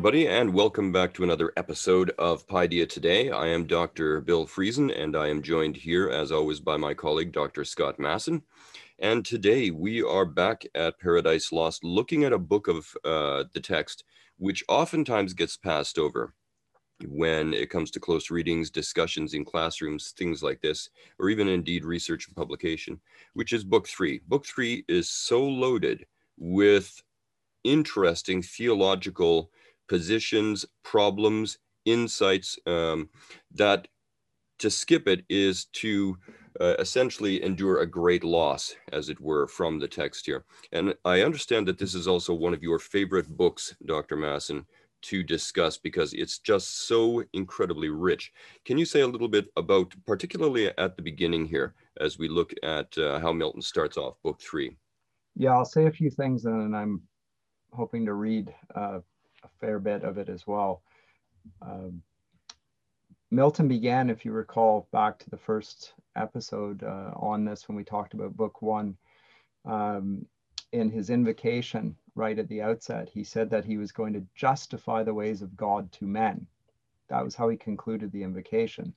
everybody, and welcome back to another episode of Paideia Today. I am Dr. Bill Friesen, and I am joined here, as always, by my colleague, Dr. Scott Masson. And today we are back at Paradise Lost, looking at a book of uh, the text, which oftentimes gets passed over when it comes to close readings, discussions in classrooms, things like this, or even indeed research and publication, which is book three. Book three is so loaded with interesting theological positions, problems, insights um, that to skip it is to uh, essentially endure a great loss, as it were, from the text here. And I understand that this is also one of your favorite books, Dr. Masson, to discuss because it's just so incredibly rich. Can you say a little bit about, particularly at the beginning here, as we look at uh, how Milton starts off book three? Yeah, I'll say a few things and then I'm hoping to read uh, fair bit of it as well. Um, Milton began, if you recall back to the first episode uh, on this when we talked about book one, um, in his invocation right at the outset, he said that he was going to justify the ways of God to men. That was how he concluded the invocation.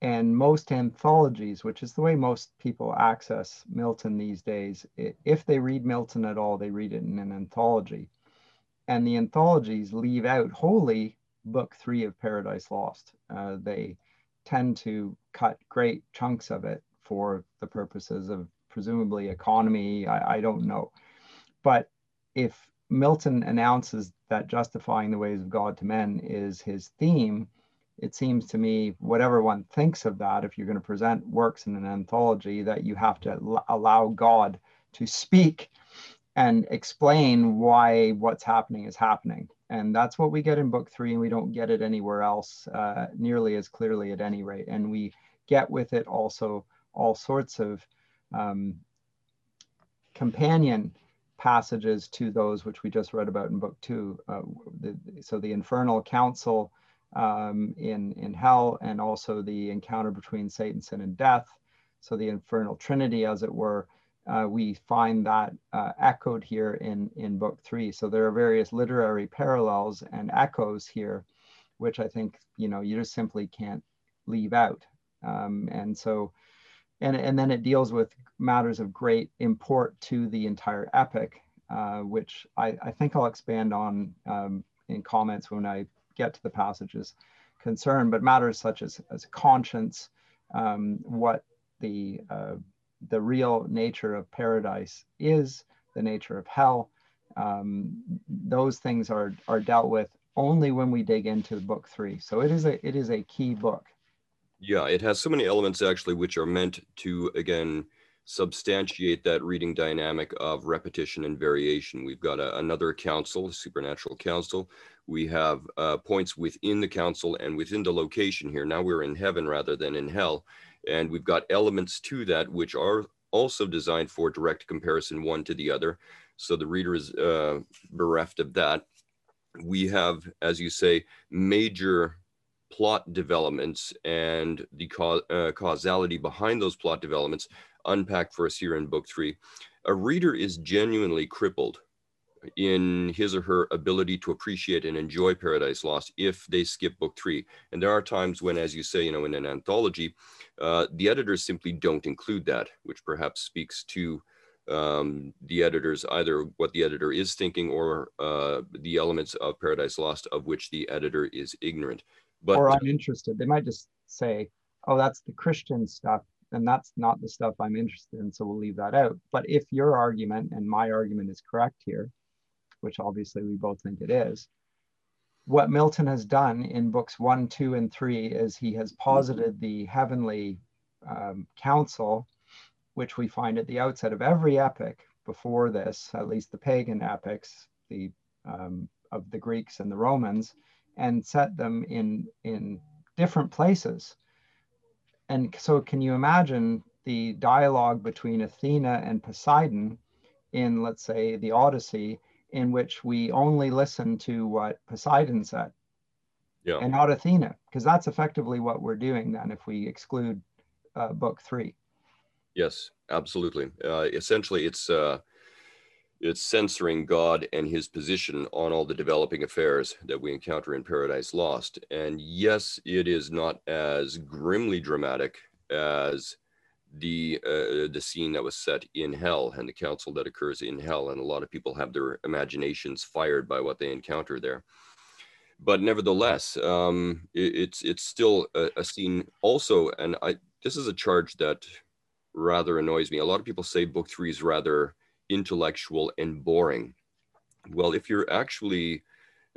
And most anthologies, which is the way most people access Milton these days, if they read Milton at all, they read it in an anthology. And the anthologies leave out wholly book three of Paradise Lost. Uh, they tend to cut great chunks of it for the purposes of presumably economy. I, I don't know. But if Milton announces that justifying the ways of God to men is his theme, it seems to me, whatever one thinks of that, if you're going to present works in an anthology, that you have to allow God to speak and explain why what's happening is happening. And that's what we get in book three, and we don't get it anywhere else uh, nearly as clearly at any rate. And we get with it also all sorts of um, companion passages to those which we just read about in book two. Uh, the, so the infernal council um, in, in hell and also the encounter between Satan, sin, and death. So the infernal trinity, as it were, uh, we find that uh, echoed here in, in book three. So there are various literary parallels and echoes here, which I think, you know, you just simply can't leave out. Um, and so, and, and then it deals with matters of great import to the entire epic, uh, which I, I think I'll expand on um, in comments when I get to the passages concerned, but matters such as, as conscience, um, what the, uh, the real nature of paradise is, the nature of hell. Um, those things are, are dealt with only when we dig into book three. So it is a, it is a key book. Yeah, it has so many elements actually, which are meant to, again, substantiate that reading dynamic of repetition and variation. We've got a, another council, supernatural council. We have uh, points within the council and within the location here. Now we're in heaven rather than in hell. And we've got elements to that which are also designed for direct comparison one to the other. So the reader is uh, bereft of that. We have, as you say, major plot developments and the ca uh, causality behind those plot developments unpacked for us here in book three. A reader is genuinely crippled in his or her ability to appreciate and enjoy Paradise Lost if they skip book three. And there are times when, as you say, you know, in an anthology, uh, the editors simply don't include that, which perhaps speaks to um, the editors, either what the editor is thinking or uh, the elements of Paradise Lost of which the editor is ignorant. But or uninterested. They might just say, "Oh, that's the Christian stuff and that's not the stuff I'm interested in. So we'll leave that out. But if your argument and my argument is correct here, which obviously we both think it is, what Milton has done in books one, two, and three is he has posited the heavenly um, council, which we find at the outset of every epic before this, at least the pagan epics, the um, of the Greeks and the Romans, and set them in in different places. And so can you imagine the dialogue between Athena and Poseidon in, let's say, the Odyssey, in which we only listen to what Poseidon said yeah. and not Athena, because that's effectively what we're doing then if we exclude uh, book three. Yes, absolutely. Uh, essentially, it's uh, it's censoring God and his position on all the developing affairs that we encounter in Paradise Lost. And yes, it is not as grimly dramatic as the uh, the scene that was set in hell and the council that occurs in hell and a lot of people have their imaginations fired by what they encounter there but nevertheless um, it, it's it's still a, a scene also and i this is a charge that rather annoys me a lot of people say book three is rather intellectual and boring. Well, if you're actually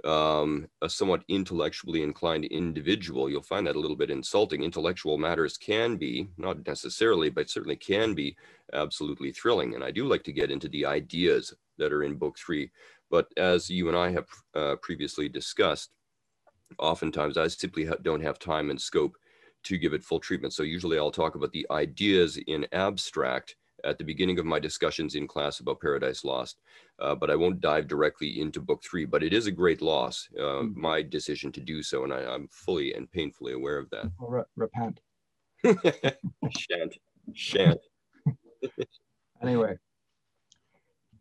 um, a somewhat intellectually inclined individual, you'll find that a little bit insulting. Intellectual matters can be, not necessarily, but certainly can be absolutely thrilling. And I do like to get into the ideas that are in book three. But as you and I have uh, previously discussed, oftentimes I simply ha don't have time and scope to give it full treatment. So usually I'll talk about the ideas in abstract at the beginning of my discussions in class about Paradise Lost, uh, but I won't dive directly into book three. But it is a great loss, uh, mm-hmm. my decision to do so, and I, am fully and painfully aware of that. Re- repent. shan't, shan't. anyway,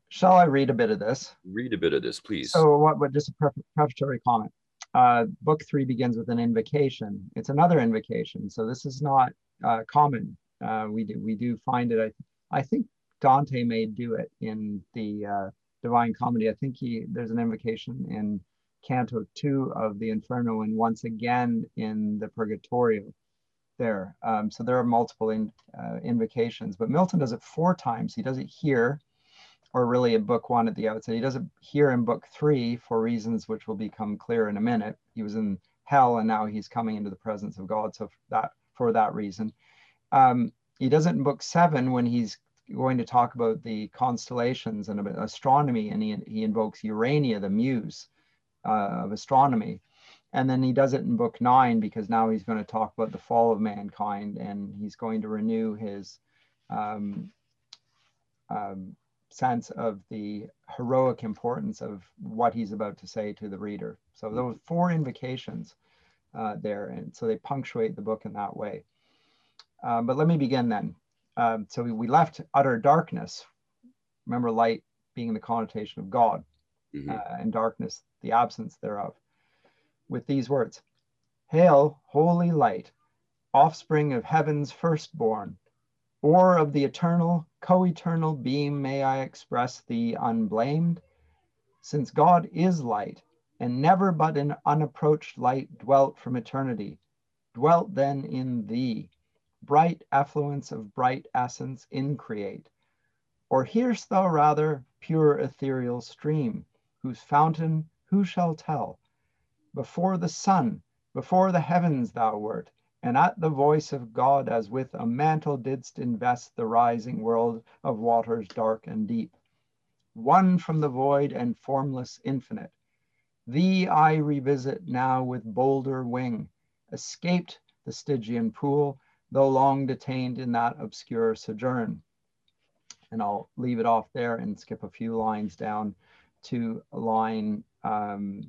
shall I read a bit of this? Read a bit of this, please. So, what? just a pre- prefatory comment. Uh, book three begins with an invocation. It's another invocation, so this is not uh, common. Uh, we do we do find it. I I think Dante may do it in the uh, Divine Comedy. I think he there's an invocation in Canto two of the Inferno, and once again in the Purgatorio. There, um, so there are multiple in, uh, invocations, but Milton does it four times. He does it here, or really in book one at the outset. He does it here in book three for reasons which will become clear in a minute. He was in hell, and now he's coming into the presence of God. So that for that reason. Um, he does it in book seven when he's going to talk about the constellations and astronomy, and he, he invokes Urania, the muse uh, of astronomy. And then he does it in book nine because now he's going to talk about the fall of mankind and he's going to renew his um, um, sense of the heroic importance of what he's about to say to the reader. So those four invocations uh, there, and so they punctuate the book in that way. Uh, but let me begin then. Um, so we, we, left utter darkness. Remember, light being the connotation of God, mm-hmm. uh, and darkness the absence thereof. With these words Hail, holy light, offspring of heaven's firstborn, or of the eternal, co eternal beam, may I express thee unblamed? Since God is light, and never but an unapproached light dwelt from eternity, dwelt then in thee bright affluence of bright essence increate? Or hear'st thou rather pure ethereal stream, whose fountain who shall tell? Before the sun, before the heavens thou wert, and at the voice of God as with a mantle didst invest the rising world of waters dark and deep. Won from the void and formless infinite. Thee I revisit now with bolder wing, escaped the Stygian pool, though long detained in that obscure sojourn. And I'll leave it off there and skip a few lines down to line um,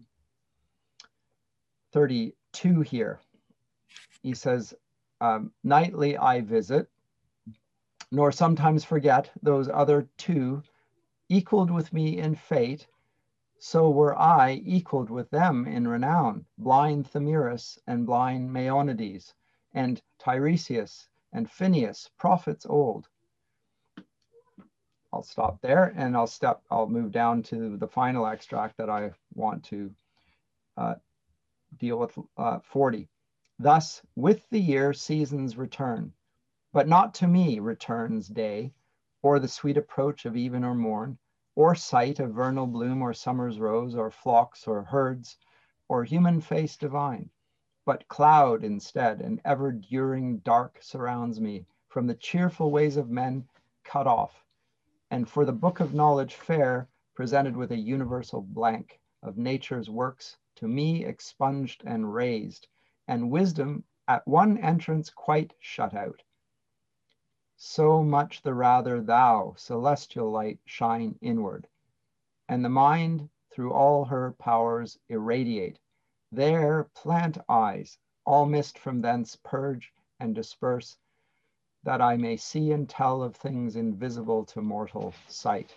32 here. He says, um, Nightly I visit, nor sometimes forget those other two equaled with me in fate, so were I equaled with them in renown, blind Thamyris and blind Maeonides and Tiresias and Phineus, prophets old. I'll stop there and I'll step, I'll move down to the final extract that I want to uh, deal with uh, 40. Thus, with the year, seasons return, but not to me returns day, or the sweet approach of even or morn, or sight of vernal bloom or summer's rose, or flocks or herds, or human face divine but cloud instead, and ever during dark surrounds me, from the cheerful ways of men cut off. And for the book of knowledge fair, presented with a universal blank of nature's works, to me expunged and raised, and wisdom at one entrance quite shut out. So much the rather thou, celestial light, shine inward, and the mind through all her powers irradiate there plant eyes, all mist from thence purge and disperse, that I may see and tell of things invisible to mortal sight.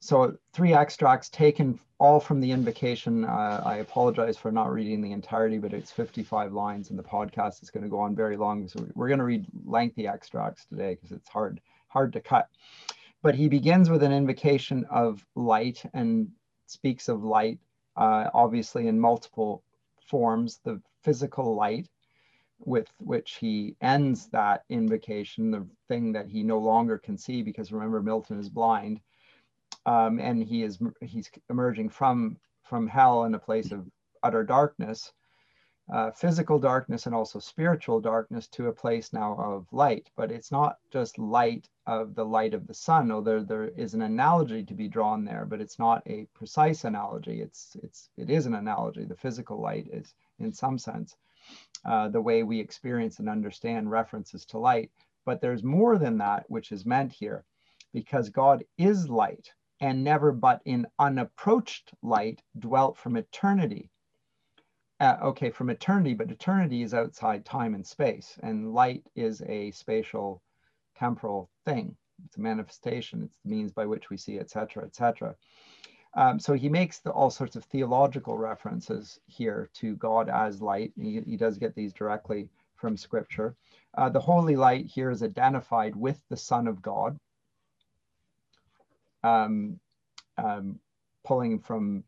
so three extracts taken all from the invocation. Uh, I apologize for not reading the entirety, but it's 55 lines and the podcast is going to go on very long. So we're going to read lengthy extracts today because it's hard, hard to cut. But he begins with an invocation of light and speaks of light, uh, obviously in multiple forms, the physical light with which he ends that invocation, the thing that he no longer can see, because remember, Milton is blind um, and he is he's emerging from from hell in a place of utter darkness, uh, physical darkness, and also spiritual darkness to a place now of light. But it's not just light of the light of the sun. Although there is an analogy to be drawn there, but it's not a precise analogy. It's it's it is an analogy. The physical light is, in some sense, uh, the way we experience and understand references to light. But there's more than that, which is meant here, because God is light and never but in unapproached light dwelt from eternity. Uh, okay, from eternity, but eternity is outside time and space, and light is a spatial, temporal thing. It's a manifestation. It's the means by which we see, etc., etc. Um, so he makes the, all sorts of theological references here to God as light. He, he does get these directly from Scripture. Uh, the holy light here is identified with the Son of God, um, um, pulling from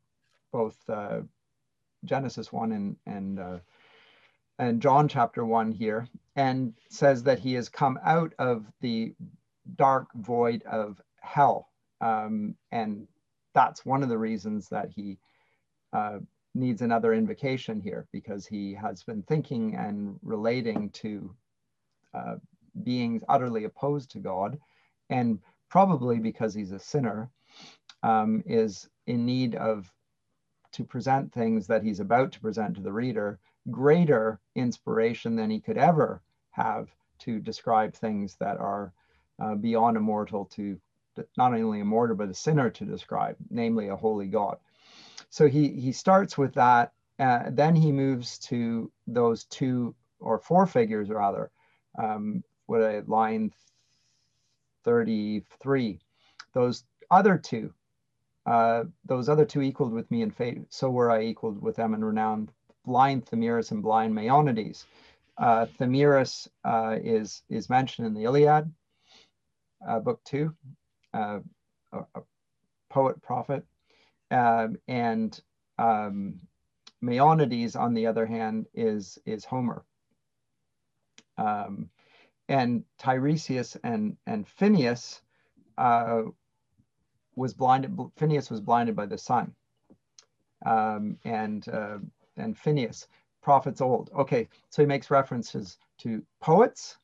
both uh, Genesis 1 and, and, uh, and John chapter 1 here, and says that he has come out of the dark void of hell. Um, and that's one of the reasons that he uh, needs another invocation here, because he has been thinking and relating to uh, beings utterly opposed to God and probably because he's a sinner, um, is in need of to present things that he's about to present to the reader greater inspiration than he could ever have to describe things that are uh, beyond a mortal to not only a mortal but a sinner to describe, namely a holy God. So he he starts with that. Uh, then he moves to those two or four figures rather. Um, what a line 33. Those other two, uh, those other two equaled with me in fate, so were I equaled with them in renown, blind Thamyris and blind Maeonides. Uh, uh, is, is mentioned in the Iliad, uh, book two, uh, a, a, poet, prophet, um, and um, Maeonides, on the other hand, is, is Homer. Um, and Tiresias and and Phineus was blinded. Phineus was blinded by the sun, um, and uh, and Phineus, prophets old. Okay, so he makes references to poets,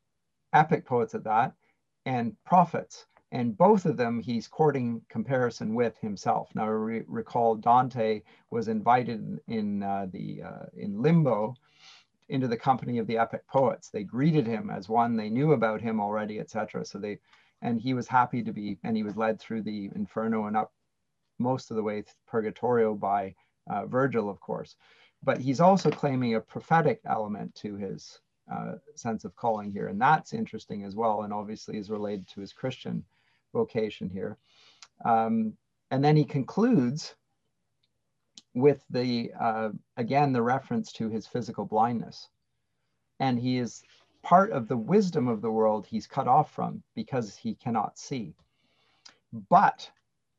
epic poets at that, and prophets. And both of them he's courting comparison with himself. Now re recall Dante was invited in uh, the uh, in limbo into the company of the epic poets. They greeted him as one they knew about him already, etc. So they, and he was happy to be, and he was led through the Inferno and up most of the way Purgatorio by uh, Virgil, of course. But he's also claiming a prophetic element to his uh, sense of calling here, and that's interesting as well, and obviously is related to his Christian vocation here. Um, and then he concludes with the, uh, again, the reference to his physical blindness. And he is part of the wisdom of the world he's cut off from because he cannot see. But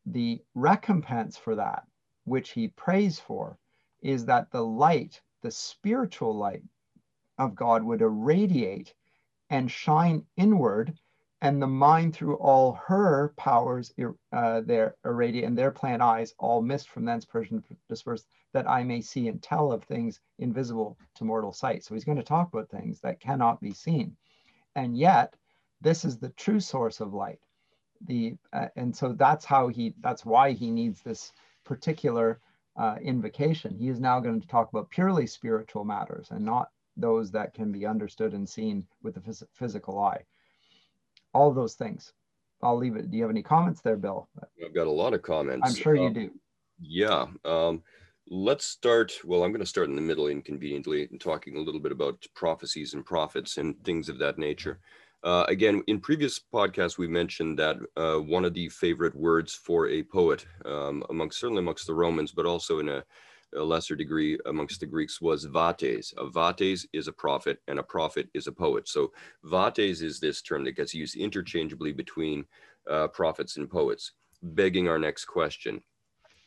the recompense for that, which he prays for, is that the light, the spiritual light of God would irradiate and shine inward and the mind through all her powers uh, there irradiate and there plant eyes all mist from thence Persian dispersed that I may see and tell of things invisible to mortal sight. So he's going to talk about things that cannot be seen. And yet this is the true source of light. The uh, and so that's how he that's why he needs this particular uh, invocation. He is now going to talk about purely spiritual matters and not those that can be understood and seen with the phys physical eye all those things. I'll leave it. Do you have any comments there, Bill? I've got a lot of comments. I'm sure you um, do. Yeah. Um, let's start. Well, I'm going to start in the middle inconveniently and talking a little bit about prophecies and prophets and things of that nature. Uh, again, in previous podcasts, we mentioned that uh, one of the favorite words for a poet, um, amongst certainly amongst the Romans, but also in a, a, lesser degree amongst the Greeks, was vates. A vates is a prophet, and a prophet is a poet. So vates is this term that gets used interchangeably between uh, prophets and poets. Begging our next question: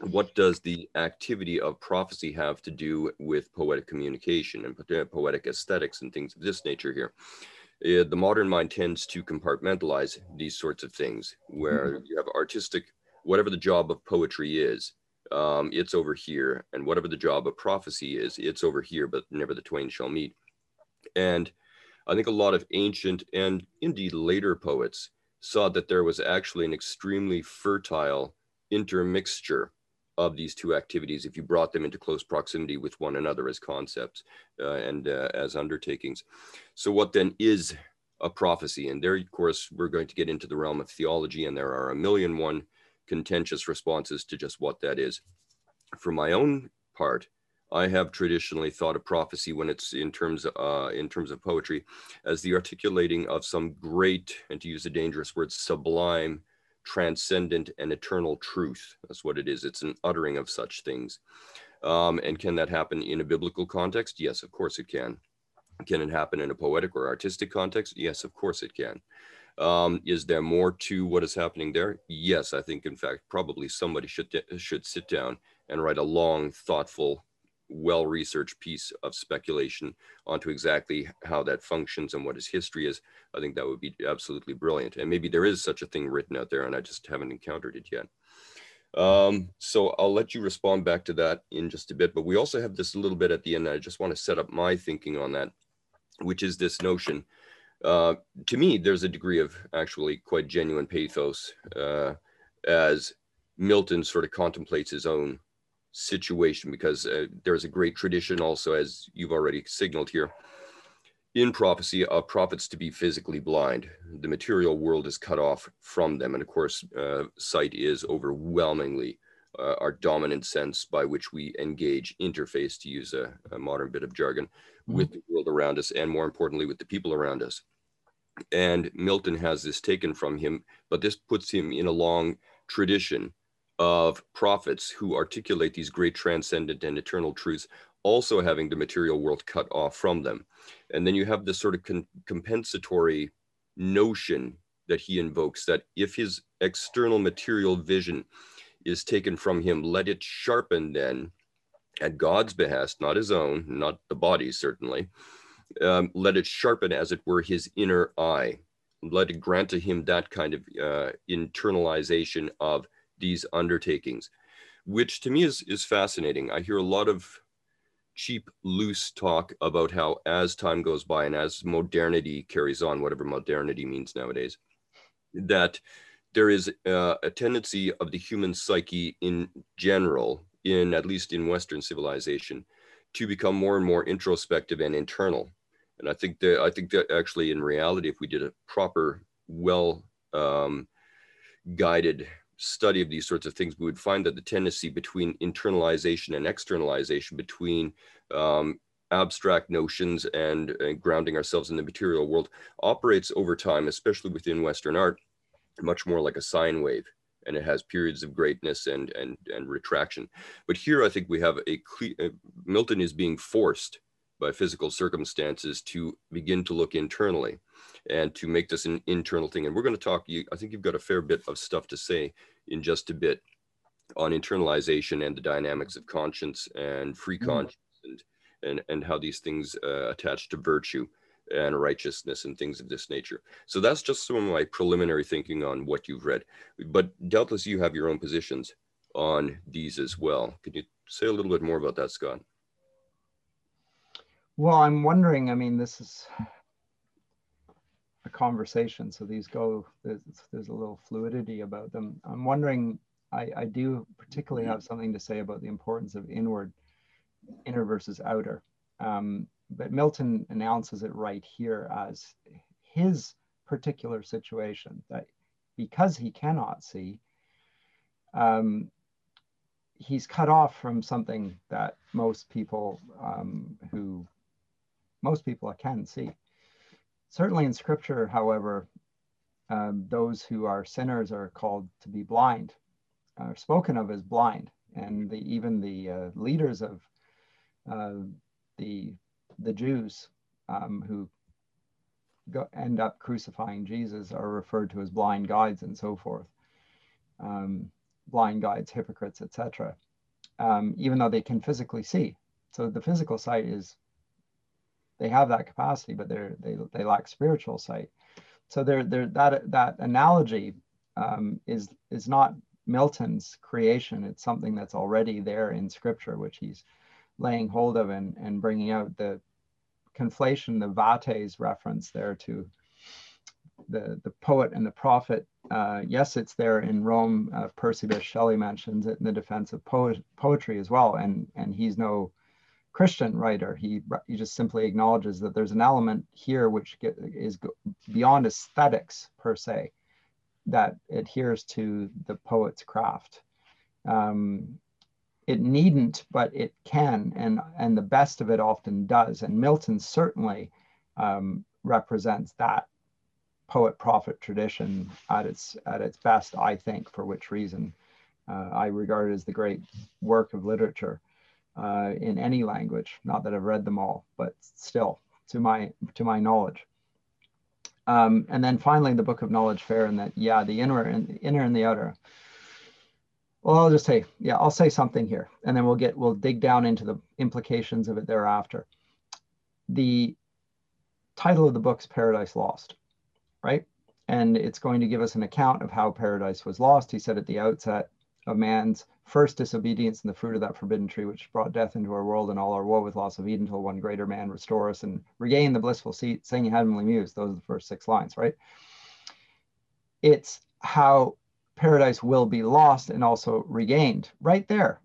What does the activity of prophecy have to do with poetic communication and poetic aesthetics and things of this nature here? uh, the modern mind tends to compartmentalize these sorts of things where mm-hmm. you have artistic whatever the job of poetry is um, it's over here and whatever the job of prophecy is it's over here but never the twain shall meet and i think a lot of ancient and indeed later poets saw that there was actually an extremely fertile intermixture of these two activities if you brought them into close proximity with one another as concepts uh, and uh, as undertakings. So, what then is a prophecy? And there, of course, we're going to get into the realm of theology, and there are a million one contentious responses to just what that is. For my own part, I have traditionally thought of prophecy when it's in terms uh, in terms of poetry as the articulating of some great, and to use a dangerous word, sublime transcendent and eternal truth. That's what it is. It's an uttering of such things. Um, and can that happen in a biblical context? Yes, of course it can. Can it happen in a poetic or artistic context? Yes, of course it can. Um, is there more to what is happening there? Yes, I think in fact probably somebody should should sit down and write a long, thoughtful well researched piece of speculation onto exactly how that functions and what its history is, I think that would be absolutely brilliant. And maybe there is such a thing written out there and I just haven't encountered it yet. Um, so I'll let you respond back to that in just a bit. But we also have this little bit at the end. I just want to set up my thinking on that, which is this notion. Uh, to me, there's a degree of actually quite genuine pathos uh, as Milton sort of contemplates his own situation because uh, there's a great tradition also, as you've already signaled here, in prophecy of prophets to be physically blind. The material world is cut off from them. And of course, uh, sight is overwhelmingly uh, our dominant sense by which we engage interface, to use a, a modern bit of jargon, mm-hmm. with the world around us, and more importantly, with the people around us. And Milton has this taken from him, but this puts him in a long tradition of prophets who articulate these great transcendent and eternal truths, also having the material world cut off from them. And then you have this sort of compensatory notion that he invokes that if his external material vision is taken from him, let it sharpen then at God's behest, not his own, not the body certainly. Um, let it sharpen, as it were, his inner eye. Let it grant to him that kind of uh, internalization of these undertakings, which to me is, is fascinating. I hear a lot of cheap, loose talk about how as time goes by and as modernity carries on, whatever modernity means nowadays, that there is uh, a tendency of the human psyche in general, in at least in Western civilization, to become more and more introspective and internal. And I think that I think that actually, in reality, if we did a proper, well um, guided study of these sorts of things, we would find that the tendency between internalization and externalization, between um, abstract notions and, and, grounding ourselves in the material world, operates over time, especially within Western art, much more like a sine wave. And it has periods of greatness and and and retraction. But here, I think we have a uh, Milton is being forced by physical circumstances to begin to look internally and to make this an internal thing. And we're going to talk, you, I think you've got a fair bit of stuff to say in just a bit on internalization and the dynamics of conscience and free mm. conscience and, and, and how these things uh, attach to virtue and righteousness and things of this nature. So that's just some of my preliminary thinking on what you've read. But doubtless you have your own positions on these as well. Could you say a little bit more about that, Scott? Well, I'm wondering, I mean, this is a conversation. So these go, there's, there's a little fluidity about them. I'm wondering, I, I do particularly have something to say about the importance of inward, inner versus outer. Um, but Milton announces it right here as his particular situation that because he cannot see, um, he's cut off from something that most people um, who most people can see. certainly in scripture, however, um, those who are sinners are called to be blind, are spoken of as blind. And the, even the uh, leaders of uh, the, the Jews um, who go, end up crucifying Jesus are referred to as blind guides and so forth. Um, blind guides, hypocrites, etc. Um, even though they can physically see. So the physical sight is they have that capacity, but they're they, they lack spiritual sight. So there there that that analogy um, is is not Milton's creation. It's something that's already there in Scripture, which he's laying hold of and and bringing out the conflation, the vates reference there to the, the poet and the prophet. Uh, yes, it's there in Rome. Uh, Percy Bysshe Shelley mentions it in the defense of poet, poetry as well. And, and he's no Christian writer. He, he just simply acknowledges that there's an element here which get, is beyond aesthetics per se, that adheres to the poet's craft. Um, it needn't, but it can, and and the best of it often does. And Milton certainly um, represents that poet prophet tradition at its at its best, I think. For which reason, uh, I regard it as the great work of literature uh, in any language. Not that I've read them all, but still, to my to my knowledge. Um, and then finally, the Book of Knowledge Fair, and that yeah, the inner and the inner and the outer. Well, I'll just say, yeah, I'll say something here, and then we'll get we'll dig down into the implications of it thereafter. The title of the book's Paradise Lost, right? And it's going to give us an account of how paradise was lost. He said at the outset of man's first disobedience and the fruit of that forbidden tree, which brought death into our world and all our woe with loss of Eden, till one greater man restore us and regain the blissful seat, singing heavenly muse. Those are the first six lines, right? It's how paradise will be lost and also regained right there.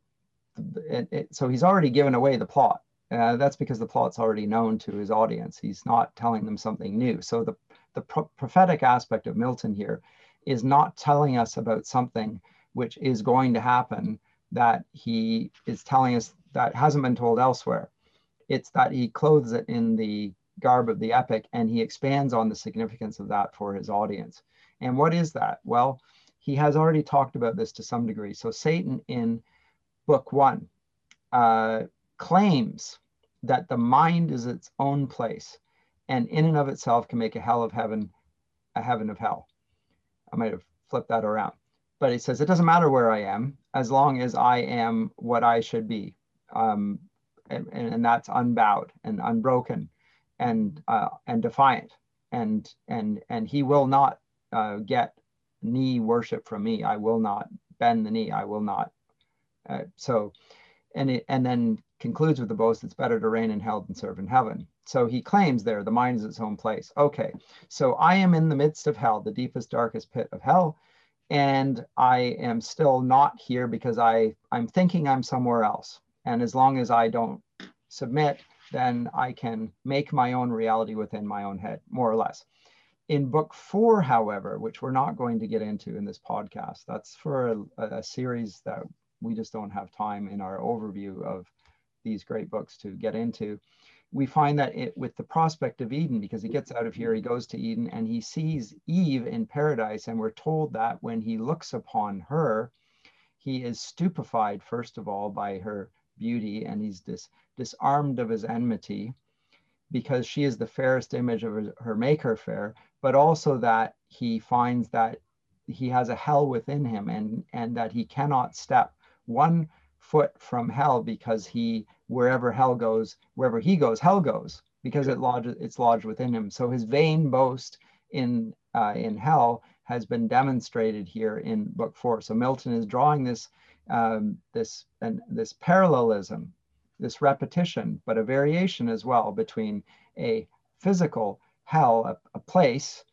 It, it, so he's already given away the plot. Uh, that's because the plot's already known to his audience. He's not telling them something new. So the, the pro prophetic aspect of Milton here is not telling us about something which is going to happen that he is telling us that hasn't been told elsewhere. It's that he clothes it in the garb of the epic and he expands on the significance of that for his audience. And what is that? Well, he has already talked about this to some degree. So Satan in book one uh, claims that the mind is its own place and in and of itself can make a hell of heaven a heaven of hell. I might have flipped that around. But he says it doesn't matter where I am as long as I am what I should be. Um, and, and, that's unbowed and unbroken and uh, and defiant and and and he will not uh, get knee worship from me. I will not bend the knee. I will not. Uh, so, and it, and then concludes with the boast: it's better to reign in hell than serve in heaven. So he claims there the mind is its own place. Okay, so I am in the midst of hell, the deepest, darkest pit of hell, and I am still not here because I I'm thinking I'm somewhere else. And as long as I don't submit, then I can make my own reality within my own head, more or less. In book four, however, which we're not going to get into in this podcast, that's for a, a series that we just don't have time in our overview of these great books to get into. We find that it, with the prospect of Eden, because he gets out of here, he goes to Eden and he sees Eve in paradise. And we're told that when he looks upon her, he is stupefied, first of all, by her beauty and he's dis, disarmed of his enmity because she is the fairest image of her, her maker fair but also that he finds that he has a hell within him and, and that he cannot step one foot from hell because he, wherever hell goes, wherever he goes, hell goes because it lodges, it's lodged within him. So his vain boast in, uh, in hell has been demonstrated here in book four. So Milton is drawing this, um, this, and this parallelism, this repetition, but a variation as well between a physical hell, a, a place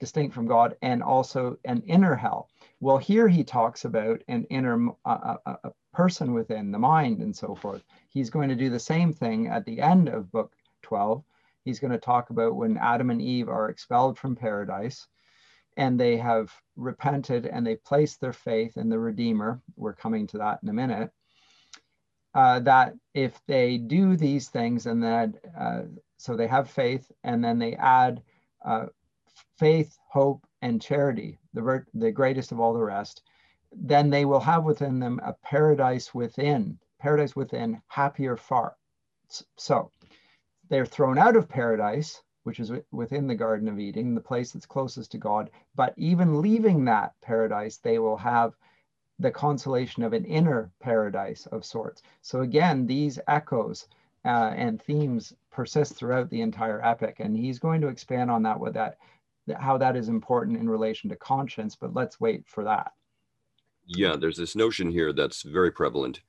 distinct from God, and also an inner hell. Well, here he talks about an inner a, person within the mind and so forth. He's going to do the same thing at the end of book 12. He's going to talk about when Adam and Eve are expelled from paradise and they have repented and they placed their faith in the Redeemer. We're coming to that in a minute. Uh, that if they do these things and that uh, so they have faith, and then they add uh, faith, hope, and charity, the, the greatest of all the rest. Then they will have within them a paradise within, paradise within, happier far. So they're thrown out of paradise, which is within the Garden of Eden, the place that's closest to God. But even leaving that paradise, they will have the consolation of an inner paradise of sorts. So again, these echoes uh, and themes persist throughout the entire epic, and he's going to expand on that with that, how that is important in relation to conscience. But let's wait for that. Yeah, there's this notion here that's very prevalent,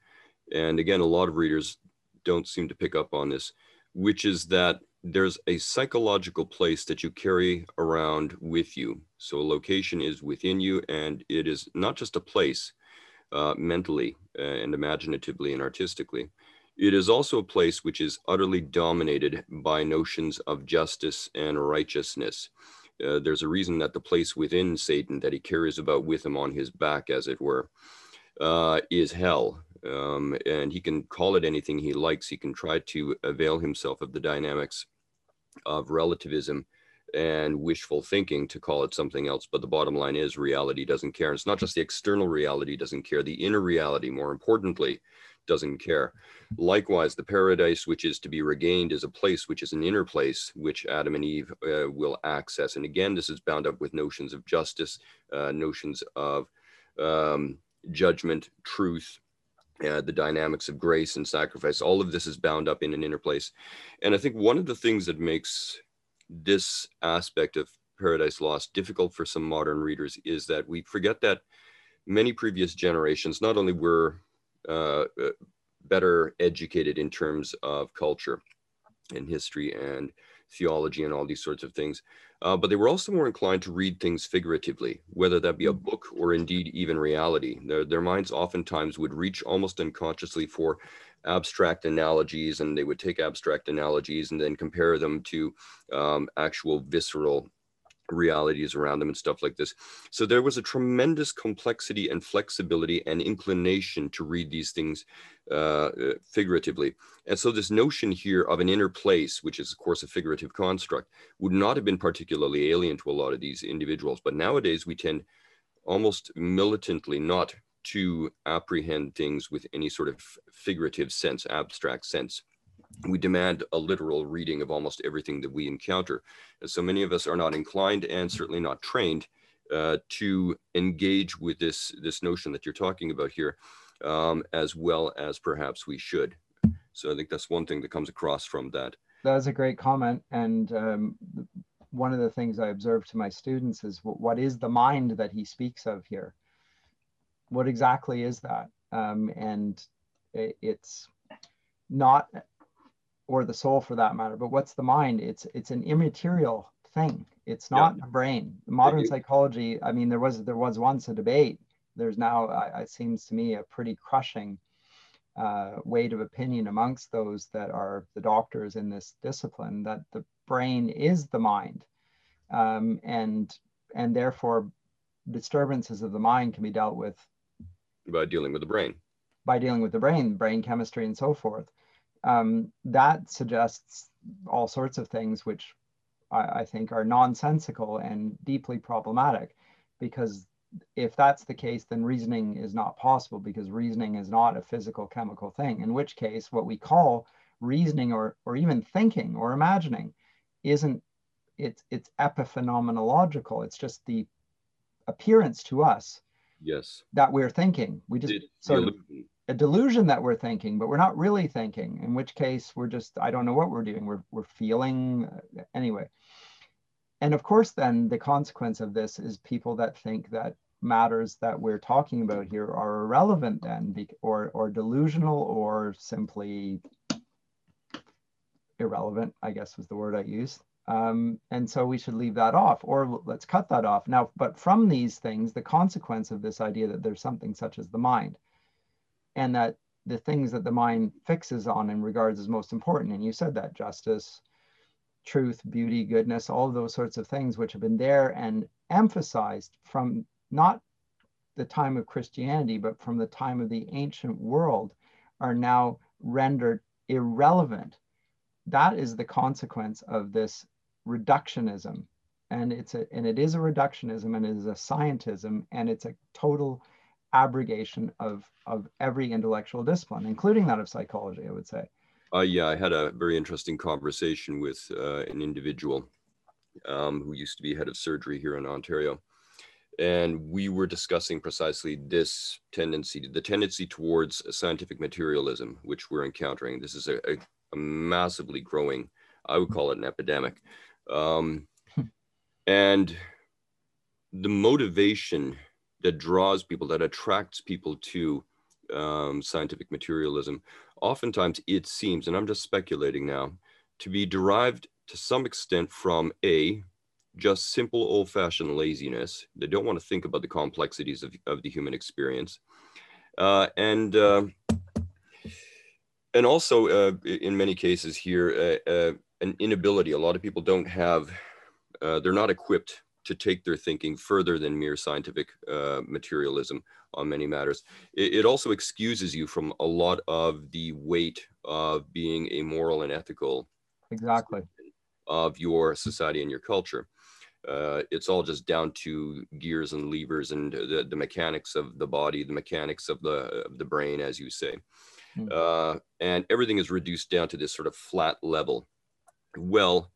and again, a lot of readers don't seem to pick up on this, which is that there's a psychological place that you carry around with you. So a location is within you, and it is not just a place uh, mentally uh, and imaginatively and artistically. It is also a place which is utterly dominated by notions of justice and righteousness. Uh, there's a reason that the place within Satan that he carries about with him on his back, as it were, uh, is hell. Um, and he can call it anything he likes. He can try to avail himself of the dynamics of relativism and wishful thinking to call it something else. But the bottom line is reality doesn't care. And It's not just the external reality doesn't care, the inner reality, more importantly, doesn't care. Likewise, the paradise which is to be regained is a place which is an inner place which Adam and Eve uh, will access. And again, this is bound up with notions of justice, uh, notions of um, judgment, truth, uh, the dynamics of grace and sacrifice. All of this is bound up in an inner place. And I think one of the things that makes this aspect of Paradise Lost difficult for some modern readers is that we forget that many previous generations not only were uh, uh, better educated in terms of culture and history and theology and all these sorts of things, uh, but they were also more inclined to read things figuratively, whether that be a hmm. book or indeed even reality. Their, their minds oftentimes would reach almost unconsciously for abstract analogies and they would take abstract analogies and then compare them to um, actual visceral realities around them and stuff like this. So there was a tremendous complexity and flexibility and inclination to read these things uh, uh, figuratively. And so this notion here of an inner place, which is of course a figurative construct, would not have been particularly alien to a lot of these individuals. But nowadays we tend almost militantly not to apprehend things with any sort of figurative sense, abstract sense. We demand a literal reading of almost everything that we encounter. And so many of us are not inclined and certainly not trained uh, to engage with this, this notion that you're talking about here, um, as well as perhaps we should. So I think that's one thing that comes across from that. That's a great comment. And um, one of the things I observe to my students is what is the mind that he speaks of here? what exactly is that? Um, and it's not, or the soul for that matter, but what's the mind? It's it's an immaterial thing. It's not yeah. a brain. Modern psychology. I mean, there was there was once a debate. There's now, uh, it seems to me, a pretty crushing uh, weight of opinion amongst those that are the doctors in this discipline that the brain is the mind, um, and and therefore disturbances of the mind can be dealt with by dealing with the brain. By dealing with the brain, brain chemistry, and so forth. Um, that suggests all sorts of things which I, I think are nonsensical and deeply problematic because if that's the case, then reasoning is not possible because reasoning is not a physical chemical thing, in which case, what we call reasoning or, or even thinking or imagining isn't it's it's epiphenomenological. It's just the appearance to us yes. that we're thinking. We just sort of a delusion that we're thinking but we're not really thinking in which case we're just i don't know what we're doing. We're, we're feeling uh, anyway. And of course then the consequence of this is people that think that matters that we're talking about here are irrelevant then or or delusional or simply irrelevant i guess was the word i used. Um, and so we should leave that off or let's cut that off. Now, but from these things, the consequence of this idea that there's something such as the mind and that the things that the mind fixes on and regards as most important, and you said that justice, truth, beauty, goodness, all those sorts of things which have been there and emphasized from not the time of Christianity, but from the time of the ancient world are now rendered irrelevant. That is the consequence of this reductionism. And it's a and it is a reductionism and it is a scientism and it's a total abrogation of of every intellectual discipline including that of psychology i would say. Uh, yeah i had a very interesting conversation with uh, an individual um, who used to be head of surgery here in ontario. And we were discussing precisely this tendency the tendency towards scientific materialism which we're encountering. This is a, a, a massively growing i would call it an epidemic. Um, and the motivation that draws people, that attracts people to um, scientific materialism, oftentimes it seems, and I'm just speculating now, to be derived to some extent from A, just simple old fashioned laziness. They don't want to think about the complexities of, of the human experience. Uh, and uh, and also uh, in many cases here, uh, uh, an inability. A lot of people don't have uh, they're not equipped to take their thinking further than mere scientific uh, materialism on many matters. It, it, also excuses you from a lot of the weight of being a moral and ethical exactly of your society and your culture. Uh, it's all just down to gears and levers and the, the mechanics of the body, the mechanics of the of the brain, as you say, mm. uh, and everything is reduced down to this sort of flat level. Well,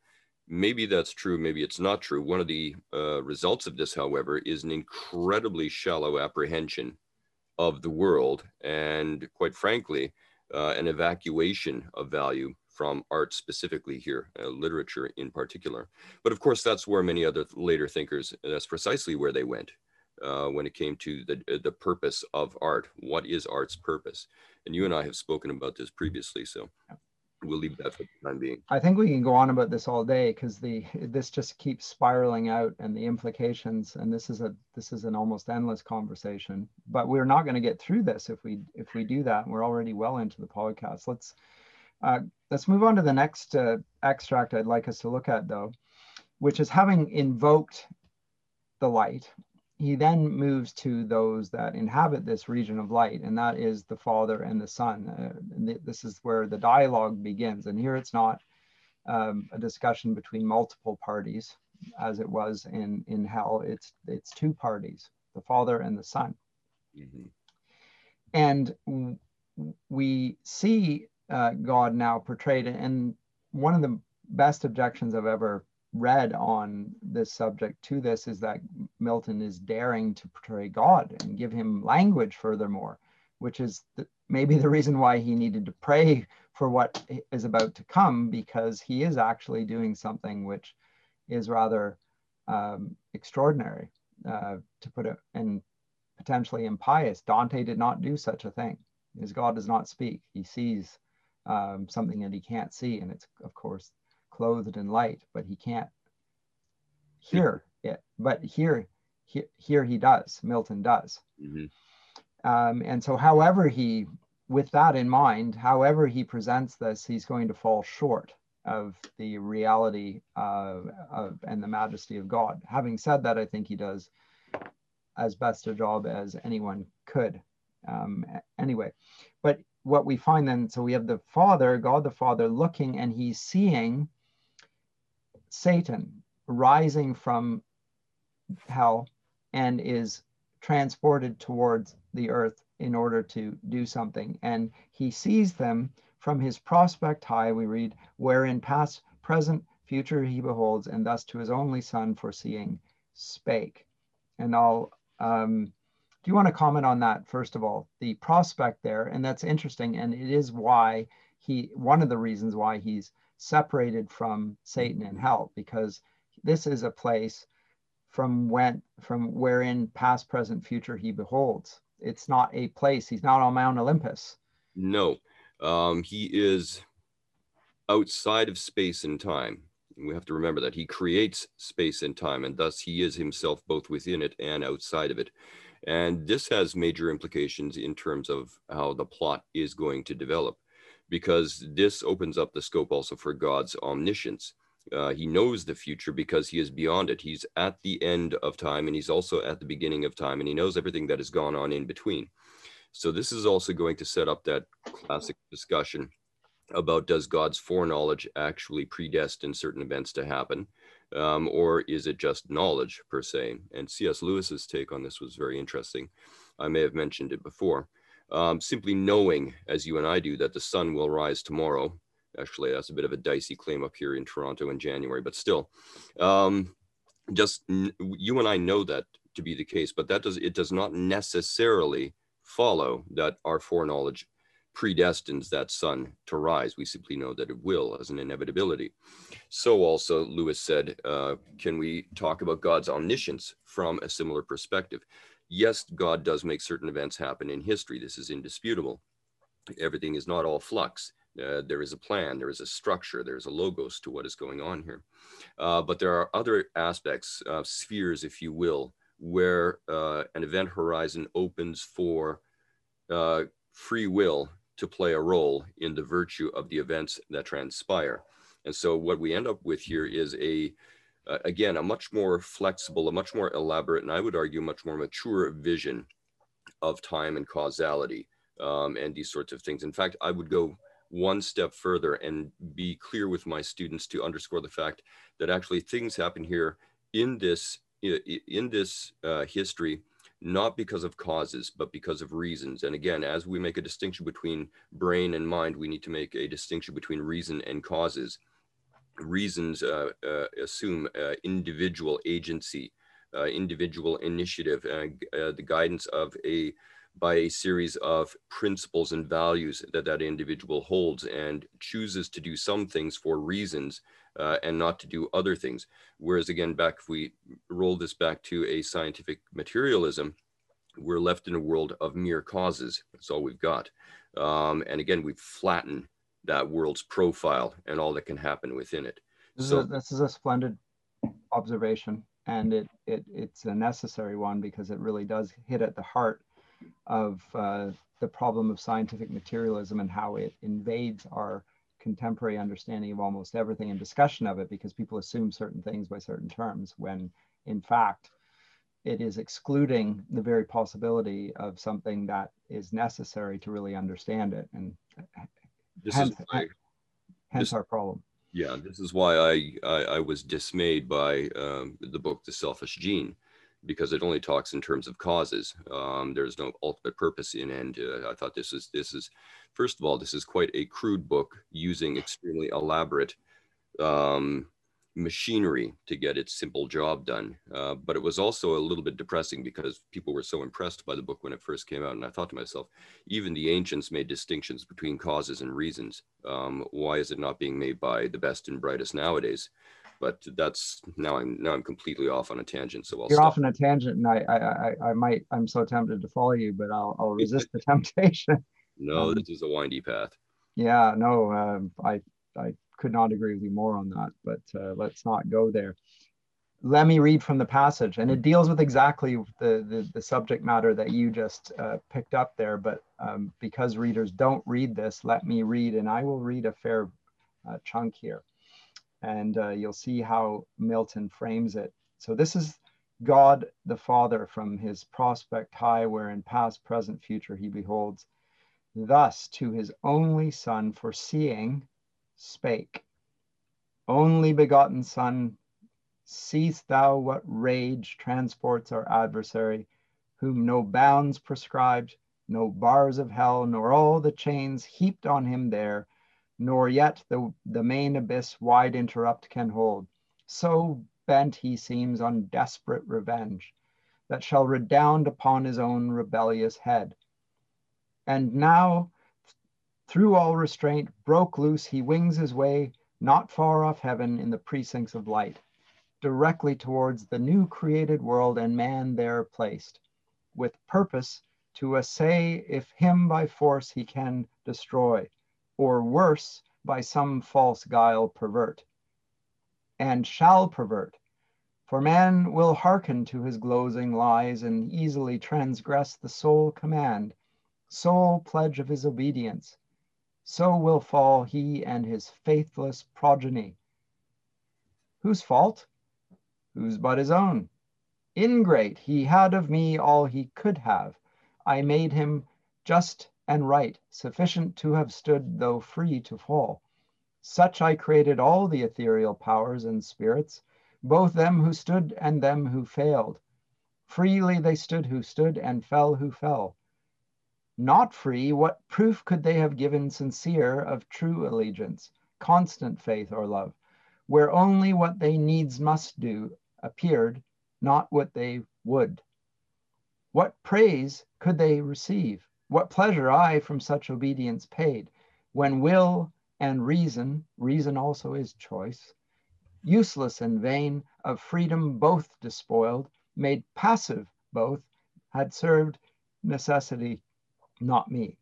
Maybe that's true, maybe it's not true. One of the uh, results of this, however, is an incredibly shallow apprehension of the world and, quite frankly, uh, an evacuation of value from art specifically here, uh, literature in particular. But of course, that's where many other later thinkers, that's precisely where they went uh, when it came to the, the purpose of art. What is art's purpose? And you and I have spoken about this previously, so we'll leave that for the time being. I think we can go on about this all day because the this just keeps spiraling out and the implications and this is a this is an almost endless conversation. But we're not going to get through this if we if we do that. We're already well into the podcast. Let's uh, let's move on to the next uh, extract I'd like us to look at though, which is having invoked the light he then moves to those that inhabit this region of light, and that is the Father and the Son. Uh, this is where the dialogue begins. And here it's not um, a discussion between multiple parties, as it was in in hell. It's it's two parties, the Father and the Son. Mm-hmm. And we see uh, God now portrayed, and one of the best objections I've ever read on this subject to this is that Milton is daring to portray God and give him language furthermore, which is the, maybe the reason why he needed to pray for what is about to come, because he is actually doing something which is rather um, extraordinary, uh, to put it, and potentially impious. Dante did not do such a thing. His God does not speak. He sees um, something that he can't see, and it's of course clothed in light, but he can't hear it. But here, here, here he does. Milton does. Mm-hmm. Um, and so, however he, with that in mind, however he presents this, he's going to fall short of the reality of, of and the majesty of God. Having said that, I think he does as best a job as anyone could. Um, anyway, but what we find then, so we have the Father, God the Father, looking and he's seeing Satan rising from hell and is transported towards the earth in order to do something. And he sees them from his prospect high, we read, wherein past, present, future he beholds, and thus to his only son foreseeing spake. And I'll, um, do you want to comment on that, first of all? The prospect there, and that's interesting, and it is why he, one of the reasons why he's separated from Satan and hell, because this is a place from when from wherein past, present, future he beholds. It's not a place. He's not on Mount Olympus. No, um, he is outside of space and time. We have to remember that he creates space and time, and thus he is himself both within it and outside of it. And this has major implications in terms of how the plot is going to develop because this opens up the scope also for God's omniscience. Uh, he knows the future because he is beyond it. He's at the end of time and he's also at the beginning of time and he knows everything that has gone on in between. So this is also going to set up that classic discussion about does God's foreknowledge actually predestine certain events to happen, um, or is it just knowledge per se? And C.S. Lewis's take on this was very interesting. I may have mentioned it before. Um, simply knowing, as you and I do, that the sun will rise tomorrow. Actually, that's a bit of a dicey claim up here in Toronto in January, but still, um, just you and I know that to be the case, but that does it does not necessarily follow that our foreknowledge predestines that sun to rise. We simply know that it will as an inevitability. So also Lewis said, uh, can we talk about God's omniscience from a similar perspective? Yes, God does make certain events happen in history. This is indisputable. Everything is not all flux. Uh, there is a plan, there is a structure, there's a logos to what is going on here. Uh, but there are other aspects, uh, spheres, if you will, where uh, an event horizon opens for uh, free will to play a role in the virtue of the events that transpire. And so what we end up with here is a, uh, again, a much more flexible, a much more elaborate, and I would argue much more mature vision of time and causality um, and these sorts of things. In fact, I would go one step further and be clear with my students to underscore the fact that actually things happen here in this in this uh, history not because of causes, but because of reasons. And again, as we make a distinction between brain and mind, we need to make a distinction between reason and causes. Reasons uh, uh, assume uh, individual agency, uh, individual initiative, uh, the guidance of a by a series of principles and values that that individual holds and chooses to do some things for reasons uh, and not to do other things. Whereas again, back if we roll this back to a scientific materialism, we're left in a world of mere causes. That's all we've got. Um, and again, we've flattened that world's profile and all that can happen within it. This, so, is, a, this is a splendid observation, and it, it it's a necessary one because it really does hit at the heart of uh, the problem of scientific materialism and how it invades our contemporary understanding of almost everything and discussion of it because people assume certain things by certain terms when in fact it is excluding the very possibility of something that is necessary to really understand it and this hence, why, hence this, our problem yeah this is why I, I, I was dismayed by um, the book the selfish gene because it only talks in terms of causes. Um, there's no ultimate purpose in end. Uh, I thought this is this is first of all this is quite a crude book using extremely elaborate um, machinery to get its simple job done. Uh, but it was also a little bit depressing because people were so impressed by the book when it first came out. And I thought to myself, even the ancients made distinctions between causes and reasons. Um, why is it not being made by the best and brightest nowadays? but that's now I'm now I'm completely off on a tangent. So I'll you're stop. off on a tangent, and I, I I I might I'm so tempted to follow you, but I'll I'll resist the temptation. No, um, this is a windy path. Yeah, no, um, I I could not agree with you more on that, but uh, let's not go there. Let me read from the passage, and it deals with exactly the the, the subject matter that you just uh, picked up there. But um, because readers don't read this, let me read, and I will read a fair uh, chunk here and uh, you'll see how Milton frames it. So this is God the Father from his prospect high, where in past, present, future he beholds. Thus to his only Son, foreseeing, spake, Only begotten Son, seest thou what rage transports our adversary, whom no bounds prescribed, no bars of hell, nor all the chains heaped on him there, nor yet the, the main abyss wide interrupt can hold. So bent he seems on desperate revenge that shall redound upon his own rebellious head. And now, through all restraint, broke loose, he wings his way not far off heaven in the precincts of light, directly towards the new created world and man there placed, with purpose to assay if him by force he can destroy or worse, by some false guile pervert, and shall pervert. For man will hearken to his glozing lies and easily transgress the sole command, sole pledge of his obedience. So will fall he and his faithless progeny. Whose fault? Whose but his own? Ingrate, he had of me all he could have. I made him just and right, sufficient to have stood though free to fall. Such I created all the ethereal powers and spirits, both them who stood and them who failed. Freely they stood who stood, and fell who fell. Not free, what proof could they have given sincere of true allegiance, constant faith or love, where only what they needs must do appeared, not what they would? What praise could they receive? What pleasure I from such obedience paid, when will and reason, reason also is choice, useless and vain, of freedom both despoiled, made passive both, had served necessity, not me.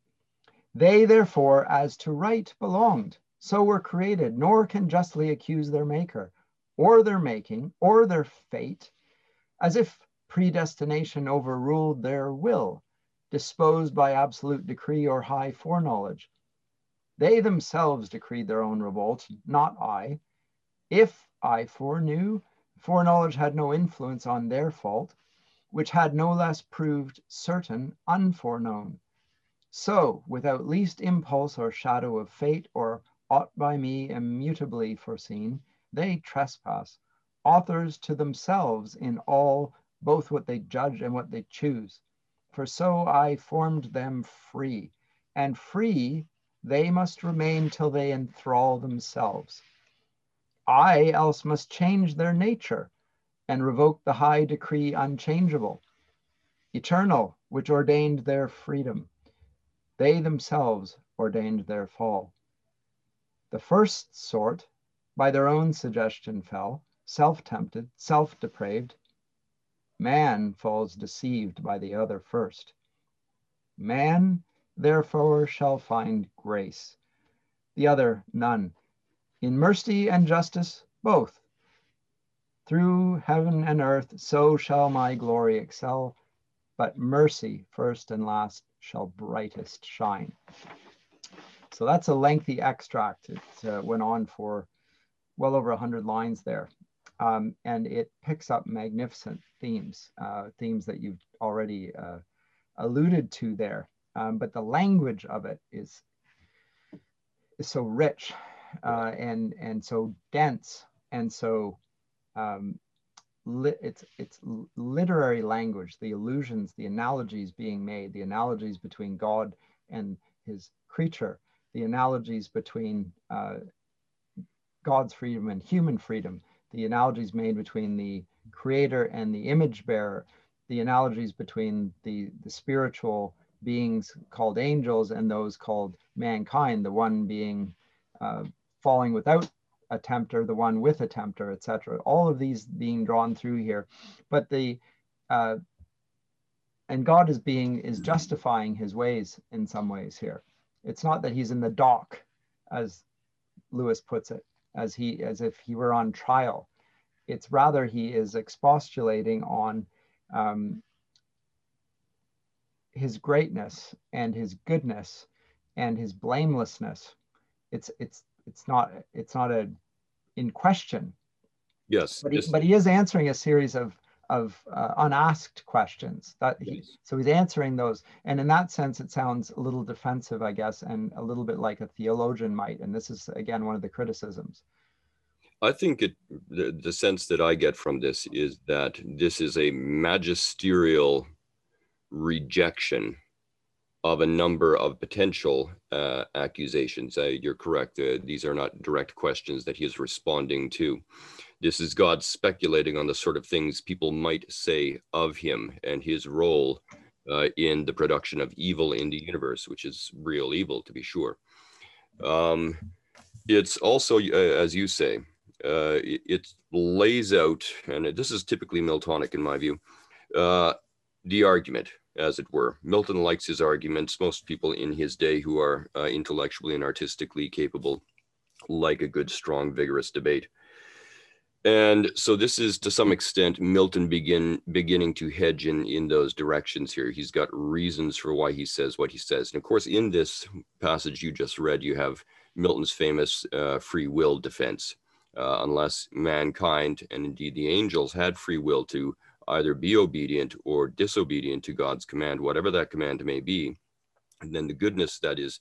They therefore, as to right belonged, so were created, nor can justly accuse their maker, or their making, or their fate, as if predestination overruled their will, disposed by absolute decree or high foreknowledge. They themselves decreed their own revolt, not I. If I foreknew, foreknowledge had no influence on their fault, which had no less proved certain unforeknown. So, without least impulse or shadow of fate, or aught by me immutably foreseen, they trespass, authors to themselves in all, both what they judge and what they choose. For so I formed them free, and free they must remain till they enthrall themselves. I else must change their nature and revoke the high decree unchangeable, eternal, which ordained their freedom. They themselves ordained their fall. The first sort, by their own suggestion fell, self-tempted, self-depraved. Man falls deceived by the other first. Man therefore shall find grace. The other, none. In mercy and justice, both. Through heaven and earth, so shall my glory excel, but mercy, first and last, shall brightest shine. So that's a lengthy extract. It uh, went on for well over 100 lines there. Um, and it picks up magnificent themes, uh, themes that you've already uh, alluded to there um, but the language of it is is so rich uh, and and so dense and so um, li- it's it's literary language the allusions the analogies being made the analogies between god and his creature the analogies between uh, god's freedom and human freedom the analogies made between the creator and the image bearer the analogies between the the spiritual beings called angels and those called mankind, the one being uh, falling without a tempter, the one with a tempter, etc. All of these being drawn through here. But the uh, and God is being is justifying his ways in some ways here. It's not that he's in the dock, as Lewis puts it, as he as if he were on trial. It's rather he is expostulating on um, his greatness and his goodness and his blamelessness it's it's it's not it's not a in question. Yes but he, but he is answering a series of of uh, unasked questions that he, yes. so he's answering those. And in that sense it sounds a little defensive i guess and a little bit like a theologian might. And this is again one of the criticisms. I think it the, the sense that i get from this is that this is a magisterial rejection of a number of potential uh, accusations. Uh, you're correct. Uh, these are not direct questions that he is responding to. This is God speculating on the sort of things people might say of him and his role uh, in the production of evil in the universe, which is real evil, to be sure. Um, it's also, uh, as you say, uh, it, it, lays out, and this is typically Miltonic in my view, the argument as it were. Milton likes his arguments. Most people in his day who are uh, intellectually and artistically capable like a good, strong, vigorous debate. And so this is to some extent Milton begin beginning to hedge in in those directions here. He's got reasons for why he says what he says. And of course, in this passage you just read, you have Milton's famous uh, free will defense. Uh, unless mankind and indeed the angels had free will to either be obedient or disobedient to God's command, whatever that command may be, and then the goodness that is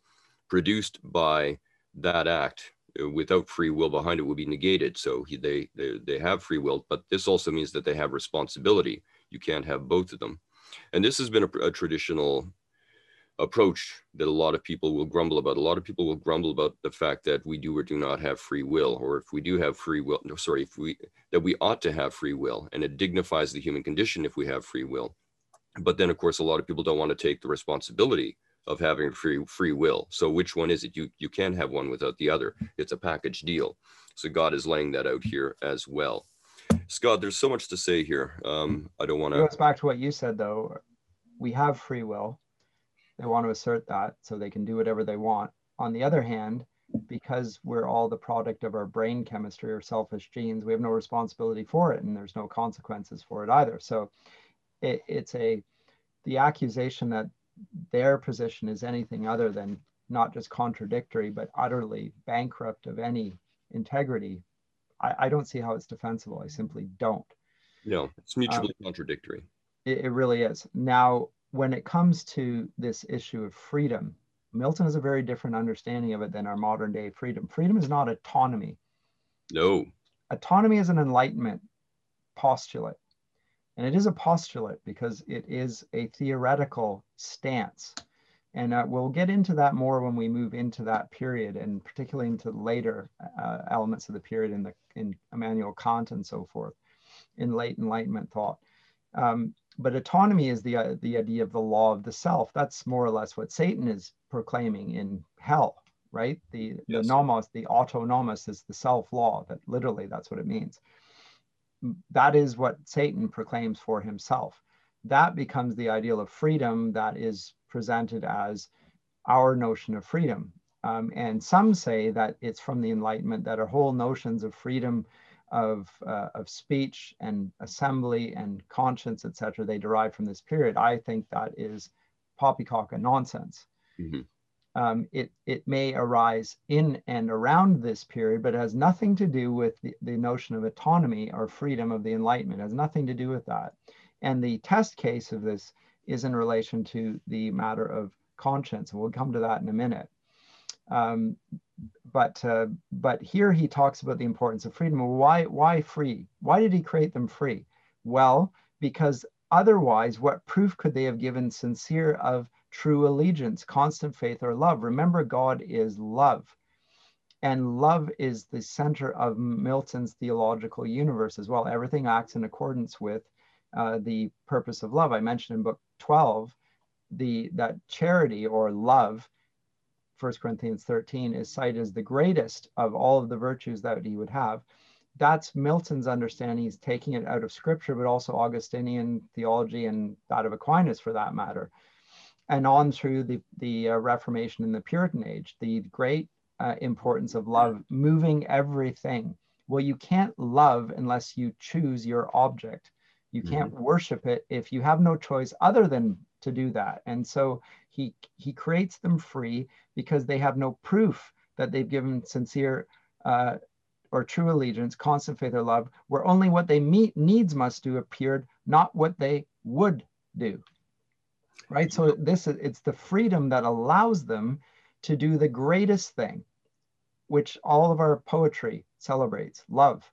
produced by that act uh, without free will behind it will be negated. So he, they, they, they have free will, but this also means that they have responsibility. You can't have both of them. And this has been a, a traditional approach that a lot of people will grumble about. A lot of people will grumble about the fact that we do or do not have free will, or if we do have free will, no, sorry, if we, that we ought to have free will, and it dignifies the human condition if we have free will. But then, of course, a lot of people don't want to take the responsibility of having free free will. So which one is it? You you can't have one without the other. It's a package deal. So God is laying that out here as well. Scott, there's so much to say here. Um, I don't want to. It goes back to what you said though. We have free will. They want to assert that so they can do whatever they want. On the other hand, because we're all the product of our brain chemistry or selfish genes, we have no responsibility for it, and there's no consequences for it either. So it, it's a the accusation that their position is anything other than not just contradictory, but utterly bankrupt of any integrity, I, I don't see how it's defensible. I simply don't. No, it's mutually um, contradictory. It, it really is. Now, when it comes to this issue of freedom, Milton has a very different understanding of it than our modern day freedom. Freedom is not autonomy. No. Autonomy is an enlightenment postulate. And it is a postulate because it is a theoretical stance. And uh, we'll get into that more when we move into that period and particularly into later uh, elements of the period in, the, in Immanuel Kant and so forth in late Enlightenment thought. Um, but autonomy is the, uh, the idea of the law of the self. That's more or less what Satan is proclaiming in hell, right? The, yes. the nomos, the autonomos is the self law, that literally that's what it means that is what Satan proclaims for himself. That becomes the ideal of freedom that is presented as our notion of freedom. Um, and some say that it's from the Enlightenment that our whole notions of freedom of, uh, of speech and assembly and conscience, etc., they derive from this period. I think that is poppycock and nonsense. Mm-hmm um, it, it may arise in and around this period, but it has nothing to do with the, the notion of autonomy or freedom of the Enlightenment. It has nothing to do with that. And the test case of this is in relation to the matter of conscience. And we'll come to that in a minute. Um, but uh, but here he talks about the importance of freedom. Why why free? Why did he create them free? Well, because otherwise, what proof could they have given sincere of true allegiance, constant faith, or love. Remember, God is love. And love is the center of Milton's theological universe as well. Everything acts in accordance with uh, the purpose of love. I mentioned in book 12 the that charity or love, 1 Corinthians 13, is cited as the greatest of all of the virtues that he would have. That's Milton's understanding. He's taking it out of scripture, but also Augustinian theology and that of Aquinas for that matter and on through the, the uh, Reformation and the Puritan age, the great uh, importance of love moving everything. Well, you can't love unless you choose your object. You can't mm-hmm. worship it if you have no choice other than to do that. And so he he creates them free because they have no proof that they've given sincere uh, or true allegiance, constant faith or love, where only what they meet needs must do appeared, not what they would do right? So this it's the freedom that allows them to do the greatest thing, which all of our poetry celebrates, love.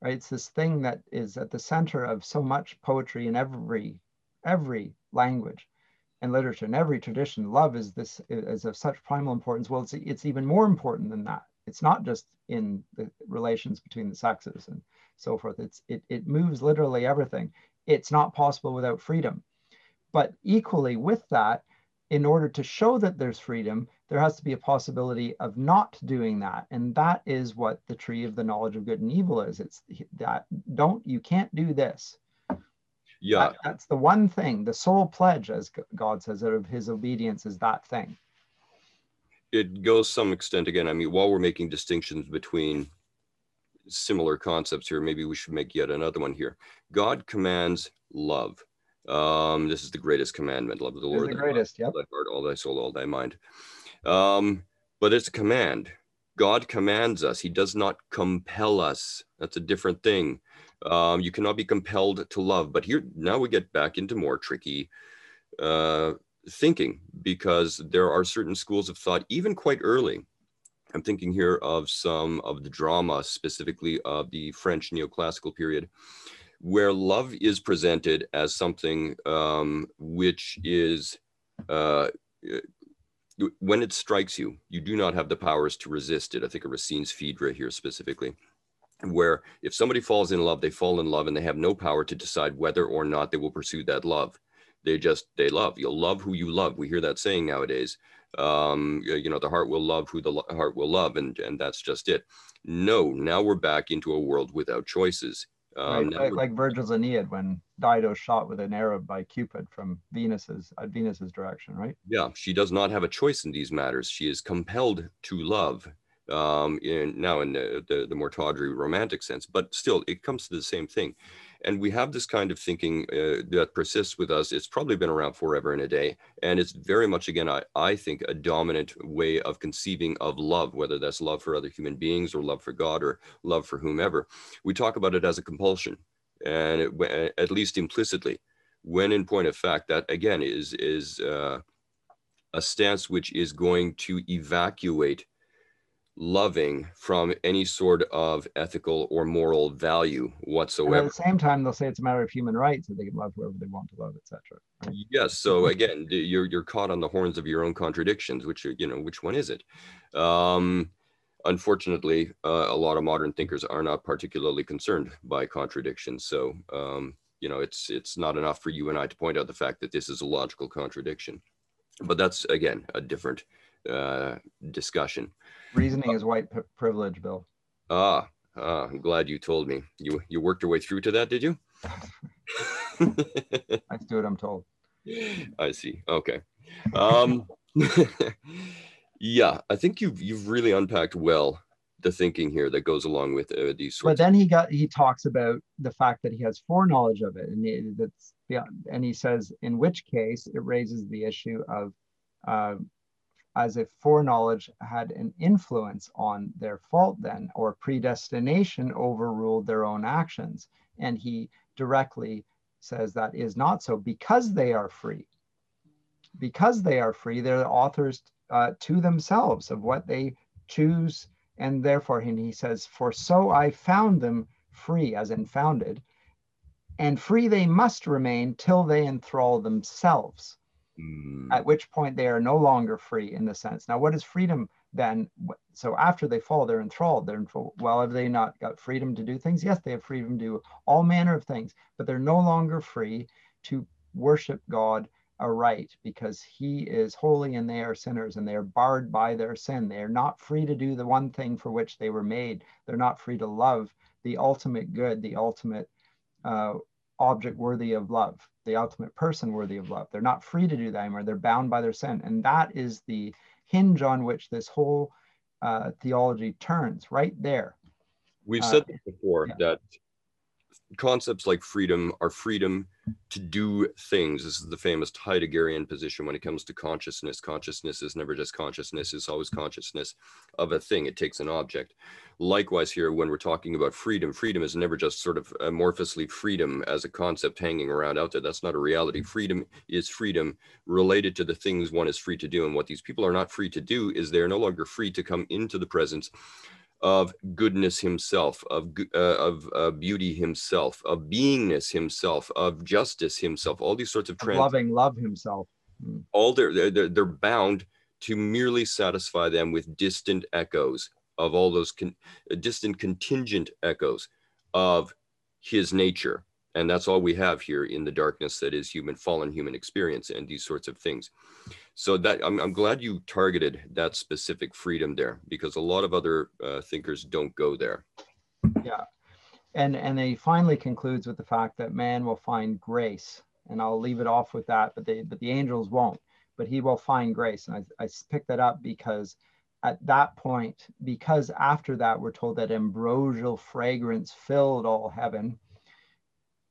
Right? It's this thing that is at the center of so much poetry in every every language and literature and every tradition. Love is this is of such primal importance. Well, it's, it's even more important than that. It's not just in the relations between the sexes and so forth. It's it, it moves literally everything. It's not possible without freedom. But equally with that, in order to show that there's freedom, there has to be a possibility of not doing that. And that is what the tree of the knowledge of good and evil is. It's that don't, you can't do this. Yeah. That, that's the one thing, the sole pledge, as God says, of his obedience is that thing. It goes some extent again. I mean, while we're making distinctions between similar concepts here, maybe we should make yet another one here. God commands love um, this is the greatest commandment. Love the Lord. The greatest, yep. All thy heart, all thy soul, all thy mind. Um, but it's a command. God commands us. He does not compel us. That's a different thing. Um, you cannot be compelled to love. But here, now we get back into more tricky uh, thinking because there are certain schools of thought, even quite early. I'm thinking here of some of the drama, specifically of the French neoclassical period, where love is presented as something um, which is, uh, when it strikes you, you do not have the powers to resist it. I think of Racine's Phaedra here specifically where if somebody falls in love, they fall in love and they have no power to decide whether or not they will pursue that love. They just, they love. You'll love who you love. We hear that saying nowadays. Um, you know, the heart will love who the lo- heart will love, and, and that's just it. No, now we're back into a world without choices. Um, right, like, like, Virgil's Aeneid when Dido shot with an arrow by Cupid from Venus's at Venus's direction, right? Yeah, she does not have a choice in these matters. She is compelled to love, um, in now in the, the, the more tawdry romantic sense, but still it comes to the same thing. And we have this kind of thinking uh, that persists with us. It's probably been around forever and a day. And it's very much, again, I, I think, a dominant way of conceiving of love, whether that's love for other human beings or love for God or love for whomever. We talk about it as a compulsion, and it, at least implicitly, when in point of fact, that again is, is uh, a stance which is going to evacuate loving from any sort of ethical or moral value whatsoever. And at the same time, they'll say it's a matter of human rights that they can love whoever they want to love, etc. Right? Yes. So again, you're you're caught on the horns of your own contradictions. Which you know, which one is it? Um, unfortunately, uh, a lot of modern thinkers are not particularly concerned by contradictions. So um, you know, it's it's not enough for you and I to point out the fact that this is a logical contradiction. But that's again a different uh, discussion. Reasoning is white privilege, Bill. Ah, ah, I'm glad you told me. You you worked your way through to that, did you? I do what I'm told. I see. Okay. Um, yeah, I think you've you've really unpacked well the thinking here that goes along with uh, these. but then he got he talks about the fact that he has foreknowledge of it, and he, that's yeah, and he says in which case it raises the issue of uh, as if foreknowledge had an influence on their fault then, or predestination overruled their own actions. And he directly says that is not so because they are free. Because they are free, they're the authors uh, to themselves of what they choose. And therefore, and he says, For so I found them free, as in founded, and free they must remain till they enthrall themselves. Mm. At which point they are no longer free in the sense. Now, what is freedom then? So after they fall, they're enthralled. They're enthralled. Well, have they not got freedom to do things? Yes, they have freedom to do all manner of things, but they're no longer free to worship God aright because He is holy and they are sinners and they are barred by their sin. They are not free to do the one thing for which they were made. They're not free to love the ultimate good, the ultimate uh, object worthy of love, the ultimate person worthy of love. They're not free to do that anymore. They're bound by their sin. And that is the hinge on which this whole uh, theology turns right there. We've uh, said before yeah. that concepts like freedom are freedom to do things. This is the famous Heideggerian position when it comes to consciousness. Consciousness is never just consciousness, it's always consciousness of a thing. It takes an object. Likewise, here, when we're talking about freedom, freedom is never just sort of amorphously freedom as a concept hanging around out there. That's not a reality. Freedom is freedom related to the things one is free to do. And what these people are not free to do is they're no longer free to come into the presence of goodness himself, of, uh, of uh, beauty himself, of beingness himself, of justice himself, all these sorts of trans- loving love himself. Mm. All they're, they're, they're bound to merely satisfy them with distant echoes of all those con- distant contingent echoes of his nature. And that's all we have here in the darkness that is human, fallen human experience and these sorts of things. So that I'm, I'm glad you targeted that specific freedom there because a lot of other uh, thinkers don't go there. Yeah. And and he finally concludes with the fact that man will find grace and i'll leave it off with that but they but the angels won't but he will find grace. And i, I picked that up because at that point because after that we're told that ambrosial fragrance filled all heaven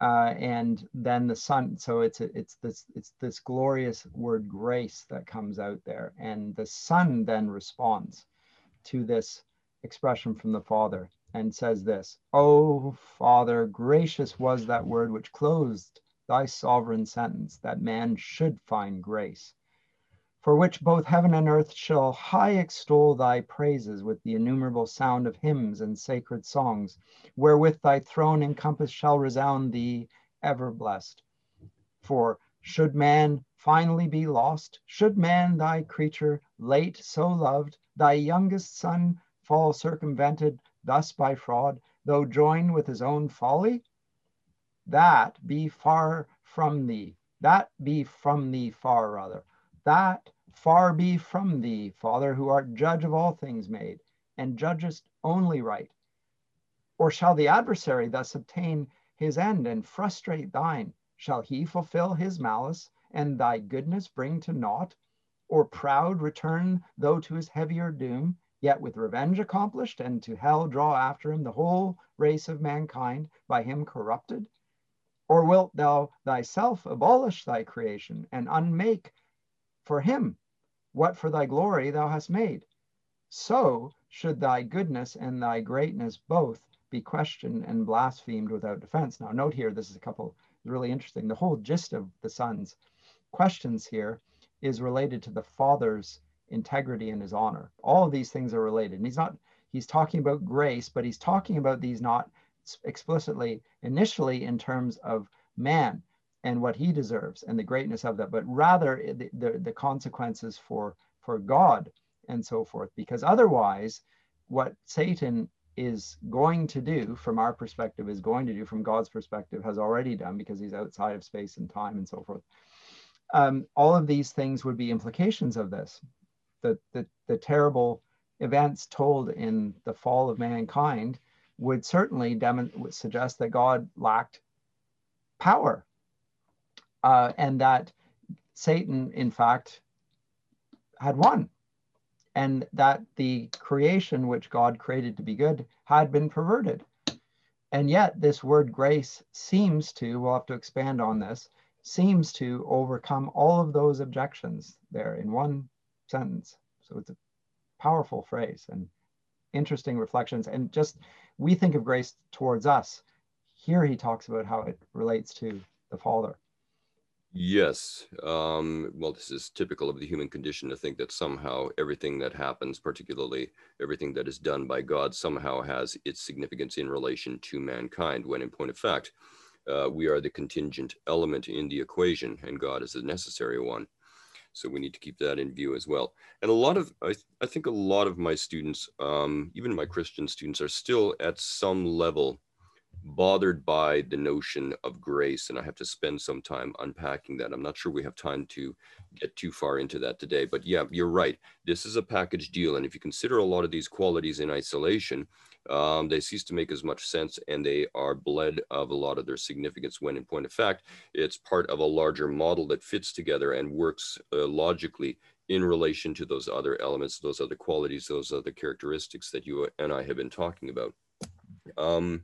uh, and then the son so it's a, it's this it's this glorious word grace that comes out there and the son then responds to this expression from the father and says this oh father gracious was that word which closed thy sovereign sentence that man should find grace for which both heaven and earth shall high extol thy praises with the innumerable sound of hymns and sacred songs, wherewith thy throne encompassed shall resound thee ever blessed. For should man finally be lost, should man thy creature late so loved, thy youngest son fall circumvented thus by fraud, though joined with his own folly, that be far from thee, that be from thee far rather, that far be from thee, Father, who art judge of all things made, and judgest only right. Or shall the adversary thus obtain his end and frustrate thine? Shall he fulfill his malice and thy goodness bring to naught? Or proud return though to his heavier doom, yet with revenge accomplished, and to hell draw after him the whole race of mankind by him corrupted? Or wilt thou thyself abolish thy creation and unmake for him what for thy glory thou hast made. So should thy goodness and thy greatness both be questioned and blasphemed without defense. Now, note here, this is a couple really interesting. The whole gist of the son's questions here is related to the father's integrity and his honor. All of these things are related. And he's not, he's talking about grace, but he's talking about these not explicitly initially in terms of man and what he deserves and the greatness of that, but rather the, the, the, consequences for, for God and so forth. Because otherwise, what Satan is going to do from our perspective, is going to do from God's perspective, has already done because he's outside of space and time and so forth. Um, all of these things would be implications of this. The, the, the terrible events told in the fall of mankind would certainly would suggest that God lacked power uh, and that Satan, in fact, had won, and that the creation which God created to be good had been perverted. And yet, this word grace seems to, we'll have to expand on this, seems to overcome all of those objections there in one sentence. So it's a powerful phrase and interesting reflections. And just we think of grace towards us. Here he talks about how it relates to the Father. Yes. Um, well, this is typical of the human condition to think that somehow everything that happens, particularly everything that is done by God, somehow has its significance in relation to mankind, when in point of fact, uh, we are the contingent element in the equation and God is the necessary one. So we need to keep that in view as well. And a lot of, I, th I think a lot of my students, um, even my Christian students, are still at some level bothered by the notion of grace, and I have to spend some time unpacking that. I'm not sure we have time to get too far into that today, but yeah, you're right. This is a package deal, and if you consider a lot of these qualities in isolation, um, they cease to make as much sense and they are bled of a lot of their significance when in point of fact it's part of a larger model that fits together and works uh, logically in relation to those other elements those other qualities those other characteristics that you and i have been talking about um,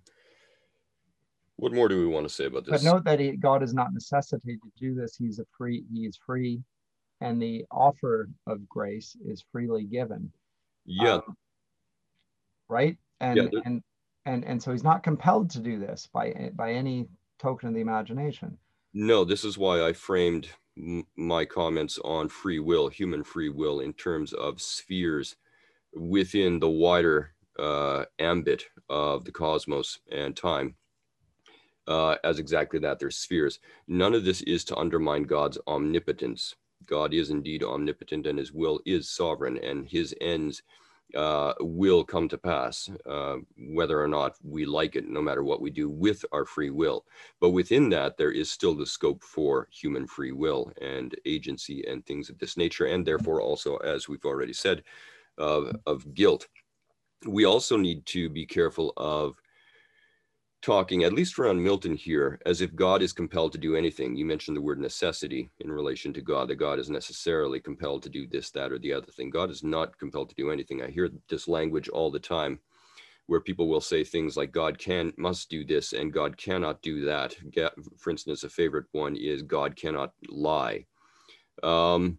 what more do we want to say about this? But note that he, God is not necessitated to do this. He's a free. He is free, and the offer of grace is freely given. Yeah. Um, right. And yeah, and and and so he's not compelled to do this by by any token of the imagination. No, this is why I framed my comments on free will, human free will, in terms of spheres within the wider uh, ambit of the cosmos and time uh, as exactly that. They're spheres. None of this is to undermine God's omnipotence. God is indeed omnipotent and his will is sovereign and his ends uh, will come to pass, uh, whether or not we like it, no matter what we do with our free will. But within that, there is still the scope for human free will and agency and things of this nature, and therefore also, as we've already said, uh, of guilt. We also need to be careful of talking, at least around Milton here, as if God is compelled to do anything. You mentioned the word necessity in relation to God, that God is necessarily compelled to do this, that, or the other thing. God is not compelled to do anything. I hear this language all the time where people will say things like God can must do this and God cannot do that. For instance, a favorite one is God cannot lie. Um,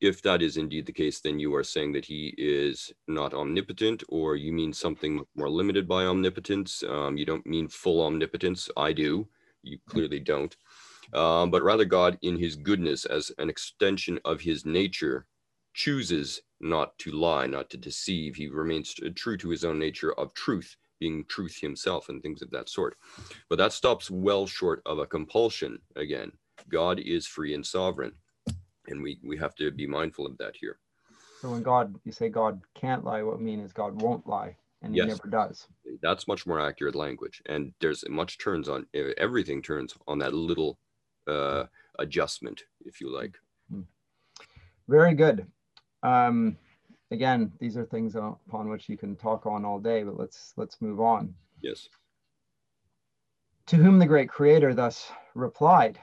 if that is indeed the case, then you are saying that he is not omnipotent, or you mean something more limited by omnipotence. Um, you don't mean full omnipotence. I do. You clearly don't. um, but rather God, in his goodness, as an extension of his nature, chooses not to lie, not to deceive. He remains true to his own nature of truth, being truth himself, and things of that sort. But that stops well short of a compulsion again. God is free and sovereign. And we, we have to be mindful of that here. So when God, you say God can't lie, what I mean is God won't lie, and he yes. never does. That's much more accurate language. And there's much turns on, everything turns on that little uh, adjustment, if you like. Hmm. Very good. Um, again, these are things upon which you can talk on all day, but let's let's move on. Yes. To whom the great creator thus replied,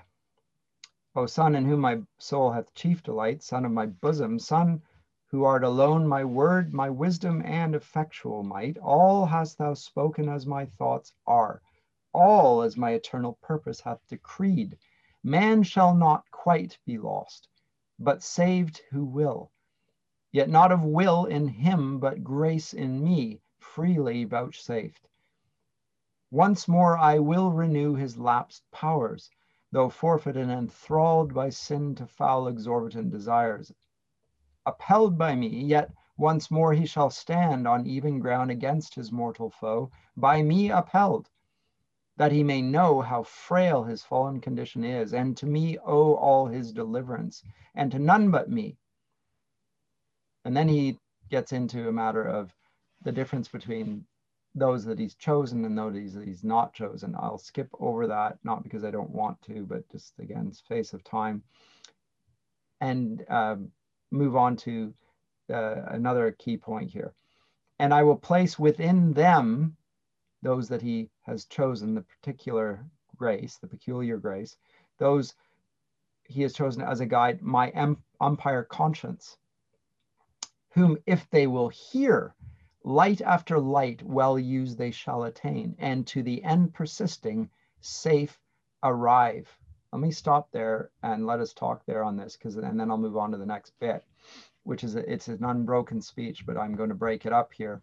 O son, in whom my soul hath chief delight, son of my bosom, son who art alone my word, my wisdom, and effectual might, all hast thou spoken as my thoughts are, all as my eternal purpose hath decreed. Man shall not quite be lost, but saved who will. Yet not of will in him, but grace in me, freely vouchsafed. Once more I will renew his lapsed powers, though forfeited and enthralled by sin to foul exorbitant desires. Upheld by me, yet once more he shall stand on even ground against his mortal foe, by me upheld that he may know how frail his fallen condition is, and to me owe all his deliverance, and to none but me. And then he gets into a matter of the difference between those that he's chosen and those that he's not chosen. I'll skip over that, not because I don't want to, but just again, space of time, and uh, move on to uh, another key point here. And I will place within them those that he has chosen, the particular grace, the peculiar grace, those he has chosen as a guide, my umpire conscience, whom if they will hear, light after light well used they shall attain, and to the end persisting, safe arrive. Let me stop there and let us talk there on this, because and then I'll move on to the next bit, which is a, it's an unbroken speech, but I'm going to break it up here,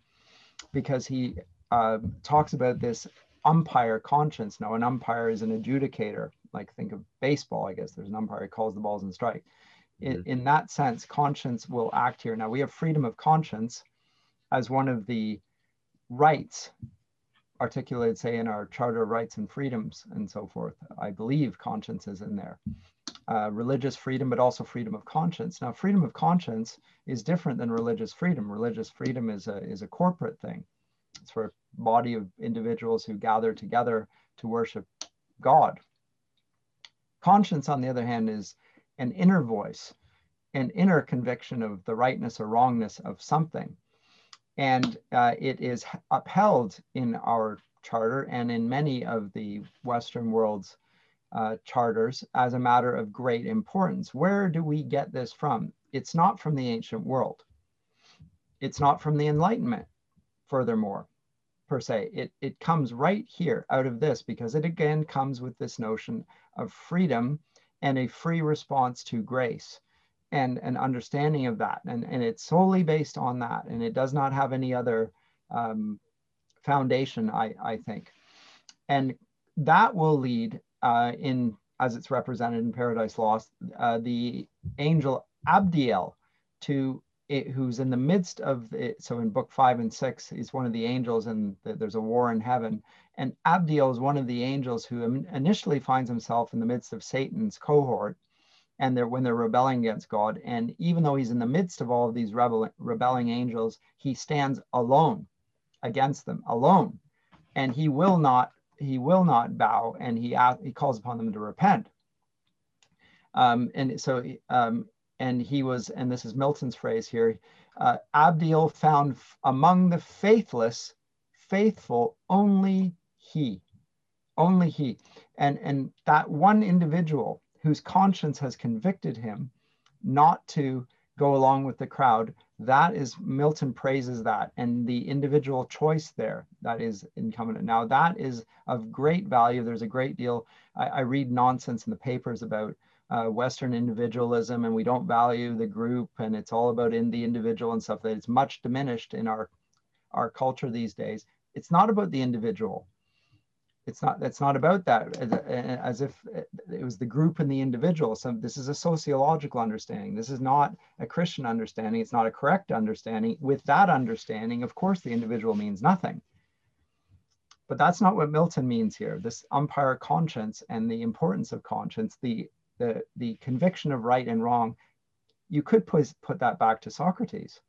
because he uh, talks about this umpire conscience. Now, an umpire is an adjudicator. Like think of baseball, I guess there's an umpire who calls the balls and strike. In, mm-hmm. in that sense, conscience will act here. Now, we have freedom of conscience as one of the rights articulated, say, in our Charter of Rights and Freedoms and so forth. I believe conscience is in there. Uh, religious freedom, but also freedom of conscience. Now, freedom of conscience is different than religious freedom. Religious freedom is a, is a corporate thing. It's for a body of individuals who gather together to worship God. Conscience, on the other hand, is an inner voice, an inner conviction of the rightness or wrongness of something. And uh, it is upheld in our charter and in many of the Western world's uh, charters as a matter of great importance. Where do we get this from? It's not from the ancient world. It's not from the Enlightenment, furthermore per se. It, it comes right here out of this because it again comes with this notion of freedom and a free response to grace and an understanding of that. And, and it's solely based on that. And it does not have any other um, foundation, I, I think. And that will lead uh, in, as it's represented in Paradise Lost, uh, the angel Abdiel to it, who's in the midst of it. So in book five and six, he's one of the angels, and the, there's a war in heaven. And Abdiel is one of the angels who initially finds himself in the midst of Satan's cohort, and they're when they're rebelling against God. And even though he's in the midst of all of these rebel, rebelling angels, he stands alone against them, alone, and he will not he will not bow, and he he calls upon them to repent. Um, and so um, and he was, and this is Milton's phrase here, uh, Abdiel found among the faithless, faithful only he, only he. And, and that one individual whose conscience has convicted him not to go along with the crowd, that is, Milton praises that. And the individual choice there, that is incumbent. Now, that is of great value. There's a great deal, I, I read nonsense in the papers about uh, Western individualism and we don't value the group and it's all about in the individual and stuff that it's much diminished in our, our culture these days. It's not about the individual. It's not it's not about that as, as, if it was the group and the individual. So this is a sociological understanding. This is not a christian understanding. It's not a correct understanding. With that understanding of course the individual means nothing. But that's not what milton means here. This umpire conscience and the importance of conscience the the the conviction of right and wrong you could put, put that back to socrates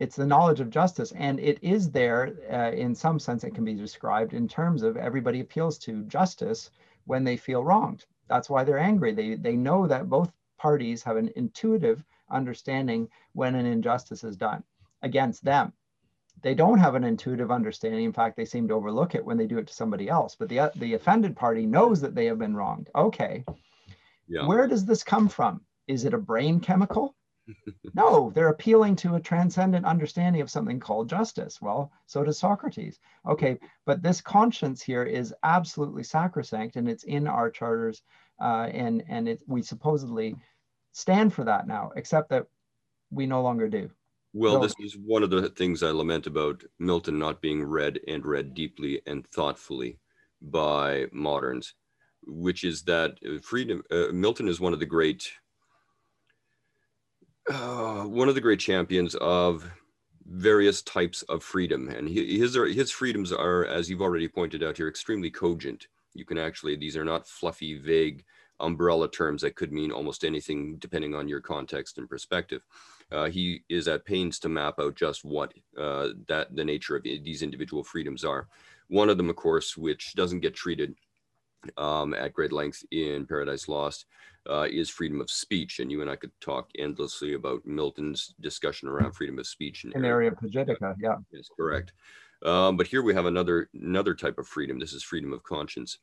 it's the knowledge of justice and it is there uh, in some sense it can be described in terms of everybody appeals to justice when they feel wronged. That's why they're angry. They they know that both parties have an intuitive understanding when an injustice is done against them. They don't have an intuitive understanding. In fact they seem to overlook it when they do it to somebody else but the the offended party knows that they have been wronged. Okay. Yeah. where does this come from? Is it a brain chemical no, they're appealing to a transcendent understanding of something called justice. Well, so does Socrates. Okay, but this conscience here is absolutely sacrosanct and it's in our charters uh, and, and it, we supposedly stand for that now, except that we no longer do. Well, so, this is one of the things I lament about Milton not being read and read deeply and thoughtfully by moderns, which is that freedom, uh, Milton is one of the great uh, one of the great champions of various types of freedom, and his his freedoms are, as you've already pointed out here, extremely cogent. You can actually these are not fluffy, vague umbrella terms that could mean almost anything depending on your context and perspective. Uh, he is at pains to map out just what uh, that the nature of these individual freedoms are. One of them, of course, which doesn't get treated um, at great length in Paradise Lost, uh, is freedom of speech. And you and I could talk endlessly about Milton's discussion around freedom of speech. In Areopagitica, yeah. Yes, correct. Um, but here we have another another type of freedom. This is freedom of conscience.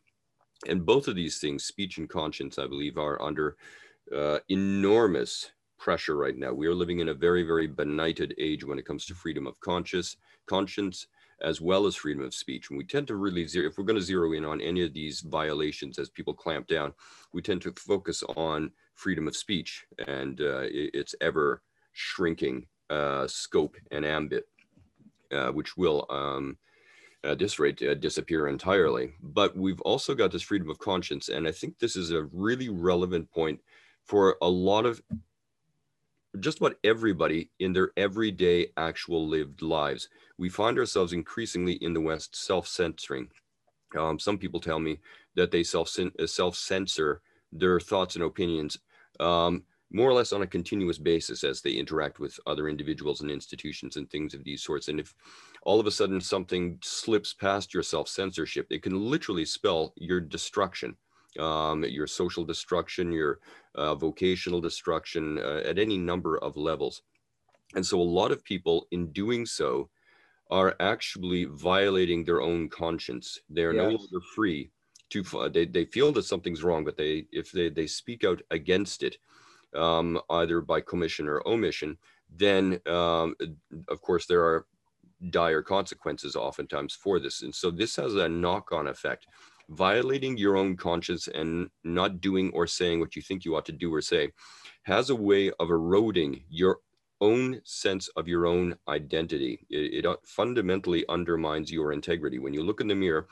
And both of these things, speech and conscience, I believe, are under uh, enormous pressure right now. We are living in a very, very benighted age when it comes to freedom of conscience, conscience, as well as freedom of speech. And we tend to really zero, if we're going to zero in on any of these violations as people clamp down, we tend to focus on freedom of speech and uh, its ever shrinking uh, scope and ambit, uh, which will, um, at this rate, uh, disappear entirely. But we've also got this freedom of conscience. And I think this is a really relevant point for a lot of just about everybody in their everyday actual lived lives. We find ourselves increasingly in the West self-censoring. Um, some people tell me that they self uh, self-censor their thoughts and opinions um, more or less on a continuous basis as they interact with other individuals and institutions and things of these sorts. And if all of a sudden something slips past your self-censorship, it can literally spell your destruction um, your social destruction, your uh, vocational destruction uh, at any number of levels. And so a lot of people in doing so are actually violating their own conscience. They're yes. no longer free to, they, they feel that something's wrong, but they, if they, they speak out against it, um, either by commission or omission, then um, of course there are dire consequences oftentimes for this. And so this has a knock on effect violating your own conscience and not doing or saying what you think you ought to do or say has a way of eroding your own sense of your own identity. It, it, fundamentally undermines your integrity. When you look in the mirror,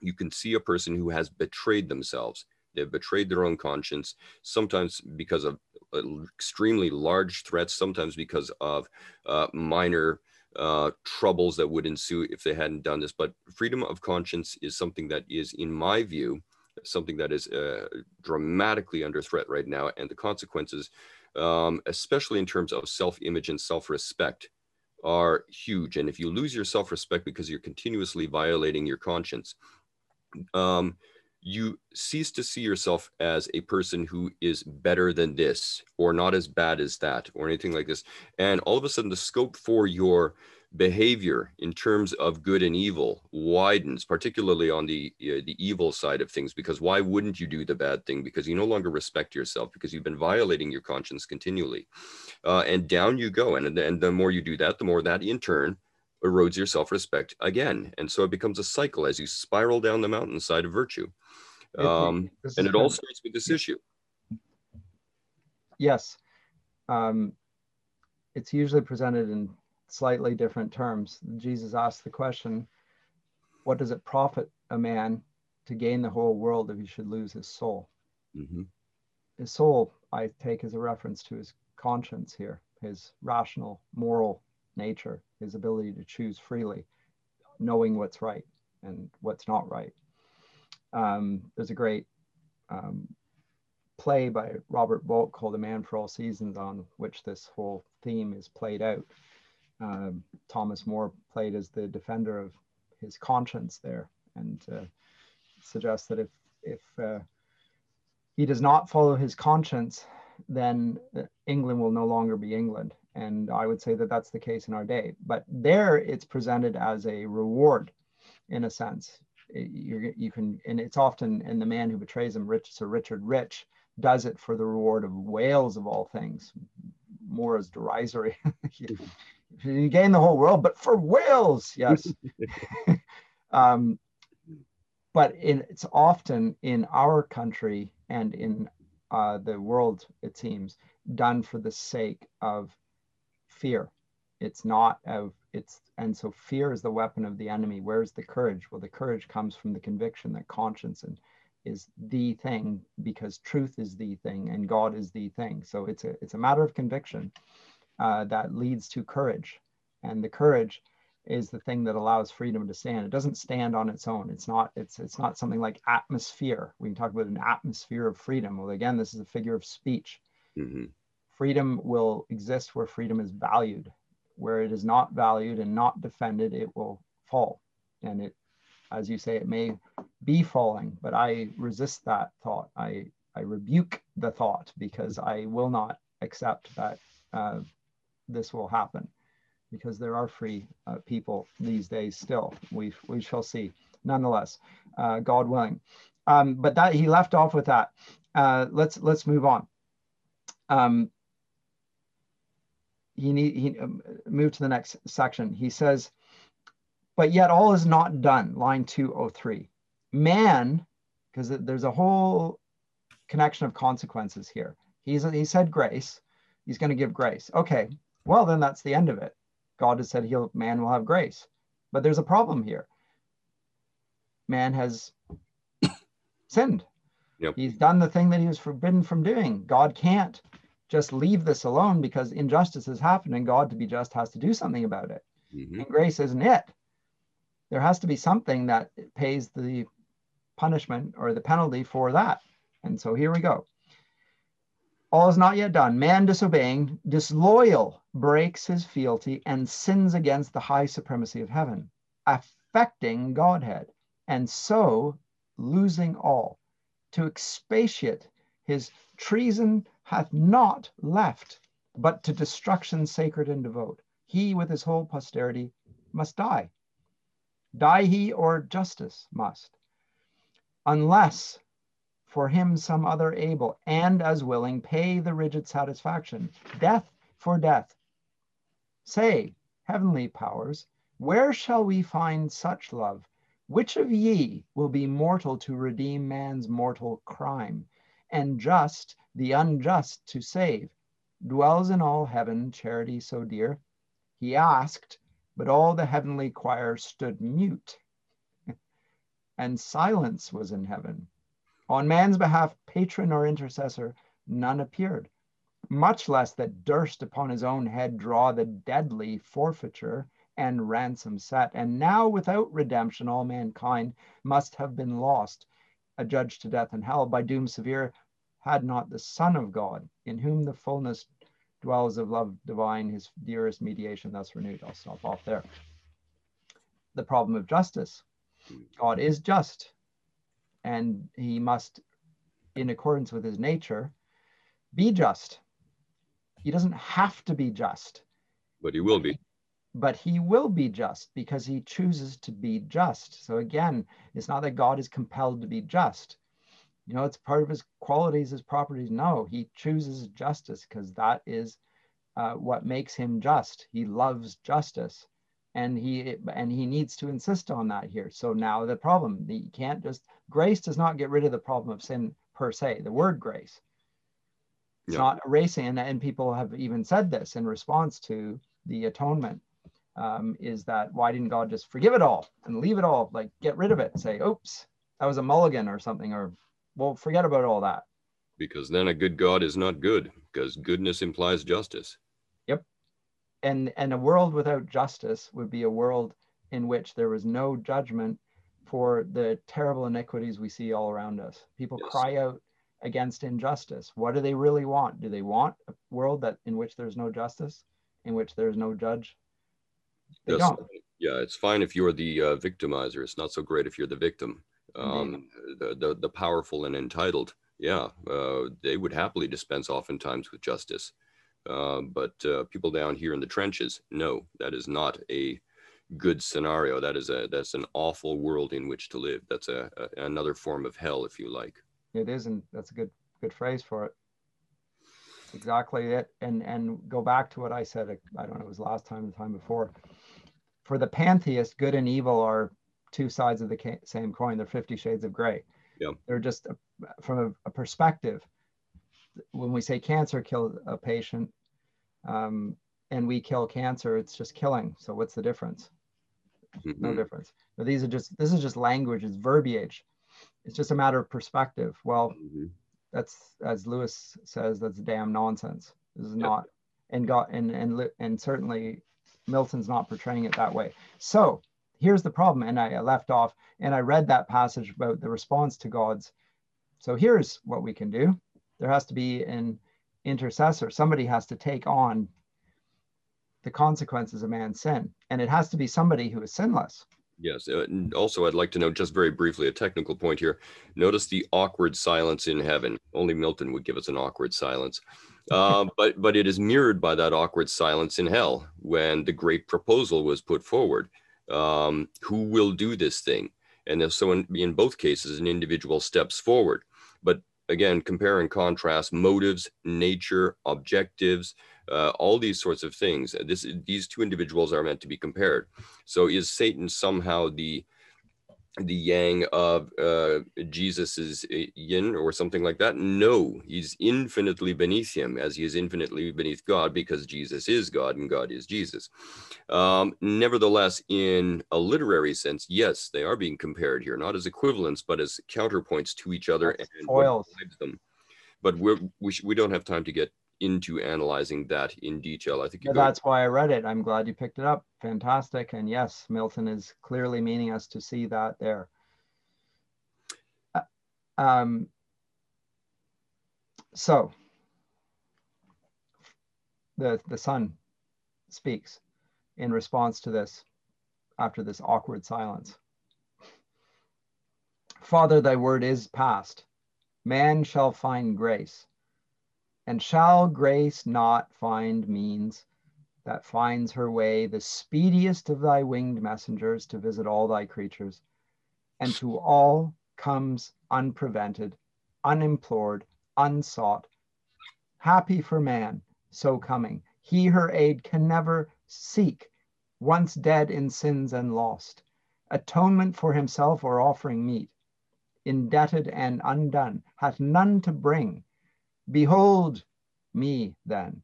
you can see a person who has betrayed themselves. They've betrayed their own conscience, sometimes because of uh, extremely large threats, sometimes because of uh, minor uh, troubles that would ensue if they hadn't done this. But freedom of conscience is something that is, in my view, something that is uh, dramatically under threat right now. And the consequences, um, especially in terms of self image and self respect, are huge. And if you lose your self respect because you're continuously violating your conscience, um, you cease to see yourself as a person who is better than this or not as bad as that or anything like this. And all of a sudden the scope for your behavior in terms of good and evil widens particularly on the uh, the evil side of things because why wouldn't you do the bad thing? Because you no longer respect yourself because you've been violating your conscience continually. Uh, and down you go and, and the more you do that the more that in turn erodes your self-respect again and so it becomes a cycle as you spiral down the mountainside of virtue um, and it all starts with this issue. Yes. Um, it's usually presented in slightly different terms. Jesus asked the question, what does it profit a man to gain the whole world if he should lose his soul? Mm-hmm. His soul, I take as a reference to his conscience here, his rational, moral nature, his ability to choose freely, knowing what's right and what's not right. Um, there's a great um, play by Robert Bolt called A Man for All Seasons, on which this whole theme is played out. Um, Thomas More played as the defender of his conscience there and uh, suggests that if, if uh, he does not follow his conscience, then uh, England will no longer be England. And I would say that that's the case in our day. But there it's presented as a reward in a sense. You, you can, and it's often, and the man who betrays him, Rich, Sir Richard Rich, does it for the reward of Wales of all things. More as derisory. you, you gain the whole world, but for Wales, yes. um, but in, it's often in our country and in uh, the world, it seems, done for the sake of fear. It's not of it's and so fear is the weapon of the enemy. Where's the courage? Well, the courage comes from the conviction that conscience and is the thing because truth is the thing and God is the thing. So it's a it's a matter of conviction uh, that leads to courage, and the courage is the thing that allows freedom to stand. It doesn't stand on its own. It's not it's it's not something like atmosphere. We can talk about an atmosphere of freedom. Well, again, this is a figure of speech. Mm-hmm. Freedom will exist where freedom is valued. Where it is not valued and not defended, it will fall. And it as you say, it may be falling, but I resist that thought. I, I rebuke the thought because I will not accept that uh, this will happen because there are free uh, people these days still. We, we shall see. Nonetheless, uh, God willing. Um, but that he left off with that. Uh, let's let's move on. Um, he need he um, move to the next section. He says, but yet all is not done. Line 203. Man, because there's a whole connection of consequences here. He's, he said grace. He's going to give grace. Okay, well, then that's the end of it. God has said he'll, man will have grace. But there's a problem here. Man has sinned. Yep. He's done the thing that he was forbidden from doing. God can't just leave this alone because injustice has happened and God to be just has to do something about it. Mm-hmm. And grace isn't it there has to be something that pays the punishment or the penalty for that. And so here we go. All is not yet done. Man disobeying, disloyal, breaks his fealty and sins against the high supremacy of heaven, affecting Godhead, and so losing all. To expatiate, his treason hath not left, but to destruction sacred and devote. He with his whole posterity must die. Die he or justice must, unless for him some other able and as willing pay the rigid satisfaction, death for death. Say, heavenly powers, where shall we find such love? Which of ye will be mortal to redeem man's mortal crime, and just the unjust to save? Dwells in all heaven charity so dear? He asked, but all the heavenly choir stood mute, and silence was in heaven. On man's behalf, patron or intercessor, none appeared, much less that durst upon his own head draw the deadly forfeiture and ransom set. And now, without redemption, all mankind must have been lost, adjudged to death and hell by doom severe, had not the Son of God, in whom the fullness dwells of love divine, his dearest mediation thus renewed. I'll stop off there. The problem of justice. God is just, and he must, in accordance with his nature, be just. He doesn't have to be just. But he will be. But he will be just because he chooses to be just. So again, it's not that God is compelled to be just you know, it's part of his qualities, his properties. No, he chooses justice because that is uh, what makes him just. He loves justice, and he and he needs to insist on that here. So now the problem, you can't just grace does not get rid of the problem of sin per se. The word grace, it's yeah. not erasing, and, and people have even said this in response to the atonement um, is that why didn't God just forgive it all and leave it all, like get rid of it, say, oops, that was a mulligan or something, or well, forget about all that. Because then a good God is not good, because goodness implies justice. Yep. And and a world without justice would be a world in which there was no judgment for the terrible iniquities we see all around us. People yes. cry out against injustice. What do they really want? Do they want a world that in which there's no justice, in which there's no judge? They yes. don't. Yeah, it's fine if you're the uh, victimizer. It's not so great if you're the victim. Um, the, the, the powerful and entitled, yeah, uh, they would happily dispense oftentimes with justice. Uh, but uh, people down here in the trenches, no, that is not a good scenario. That is a that's an awful world in which to live. That's a, a another form of hell, if you like. It is, and that's a good good phrase for it. Exactly it. And and go back to what I said. I don't know. It was last time, the time before. For the pantheist, good and evil are two sides of the same coin. They're Fifty Shades of Gray. Yeah. They're just a, from a, a, perspective. When we say cancer kills a patient, um, and we kill cancer, it's just killing. So what's the difference? Mm-hmm. No difference. But these are just this is just language, it's verbiage. It's just a matter of perspective. Well, mm-hmm. that's as Lewis says, that's damn nonsense. This is yep. not and got and and and certainly Milton's not portraying it that way. So here's the problem. And I left off and I read that passage about the response to God's. So here's what we can do. There has to be an intercessor. Somebody has to take on the consequences of man's sin. And it has to be somebody who is sinless. Yes. Uh, and also, I'd like to note just very briefly a technical point here. Notice the awkward silence in heaven. Only Milton would give us an awkward silence. Uh, but but it is mirrored by that awkward silence in hell when the great proposal was put forward. Um, who will do this thing? And so in, in both cases, an individual steps forward. But again, compare and contrast motives, nature, objectives, uh, all these sorts of things. This, these two individuals are meant to be compared. So is Satan somehow the the yang of uh, Jesus's uh, yin or something like that? No, he's infinitely beneath him, as he is infinitely beneath God, because Jesus is God and God is Jesus. Um, nevertheless, in a literary sense, yes, they are being compared here, not as equivalents, but as counterpoints to each other That's and foils. them. But we're, we, sh- we don't have time to get into analyzing that in detail. I think yeah, that's why I read it. I'm glad you picked it up. Fantastic. And yes, Milton is clearly meaning us to see that there. Uh, um, so the the son speaks in response to this after this awkward silence. Father, thy word is past. Man shall find grace and shall grace not find means that finds her way the speediest of thy winged messengers to visit all thy creatures, and to all comes unprevented, unimplored, unsought. Happy for man, so coming, he her aid can never seek, once dead in sins and lost, atonement for himself or offering meet, indebted and undone, hath none to bring Behold me then.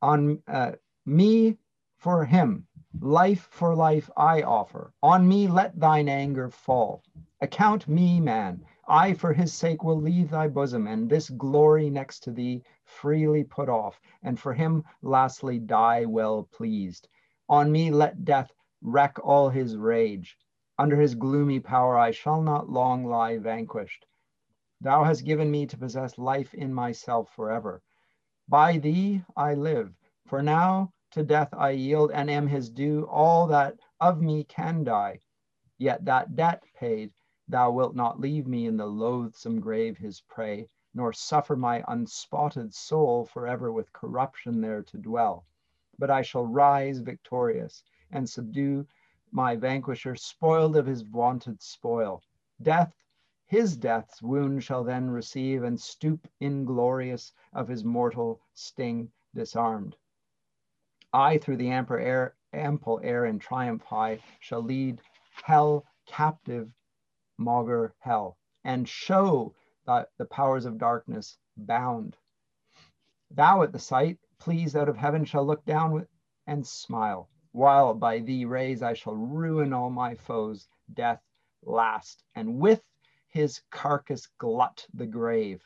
On uh, me for him, life for life I offer. On me let thine anger fall. Account me, man. I for his sake will leave thy bosom, and this glory next to thee freely put off, and for him lastly die well pleased. On me let death wreak all his rage. Under his gloomy power I shall not long lie vanquished. Thou hast given me to possess life in myself forever. By thee I live, for now to death I yield and am his due all that of me can die. Yet that debt paid, thou wilt not leave me in the loathsome grave his prey, nor suffer my unspotted soul forever with corruption there to dwell. But I shall rise victorious and subdue my vanquisher, spoiled of his vaunted spoil. Death his death's wound shall then receive and stoop inglorious of his mortal sting disarmed. I through the ample air, ample air in triumph high shall lead hell captive, maugre hell, and show that the powers of darkness bound. Thou at the sight, pleased out of heaven, shall look down and smile, while by thee rays I shall ruin all my foes, death last, and with his carcass glut the grave.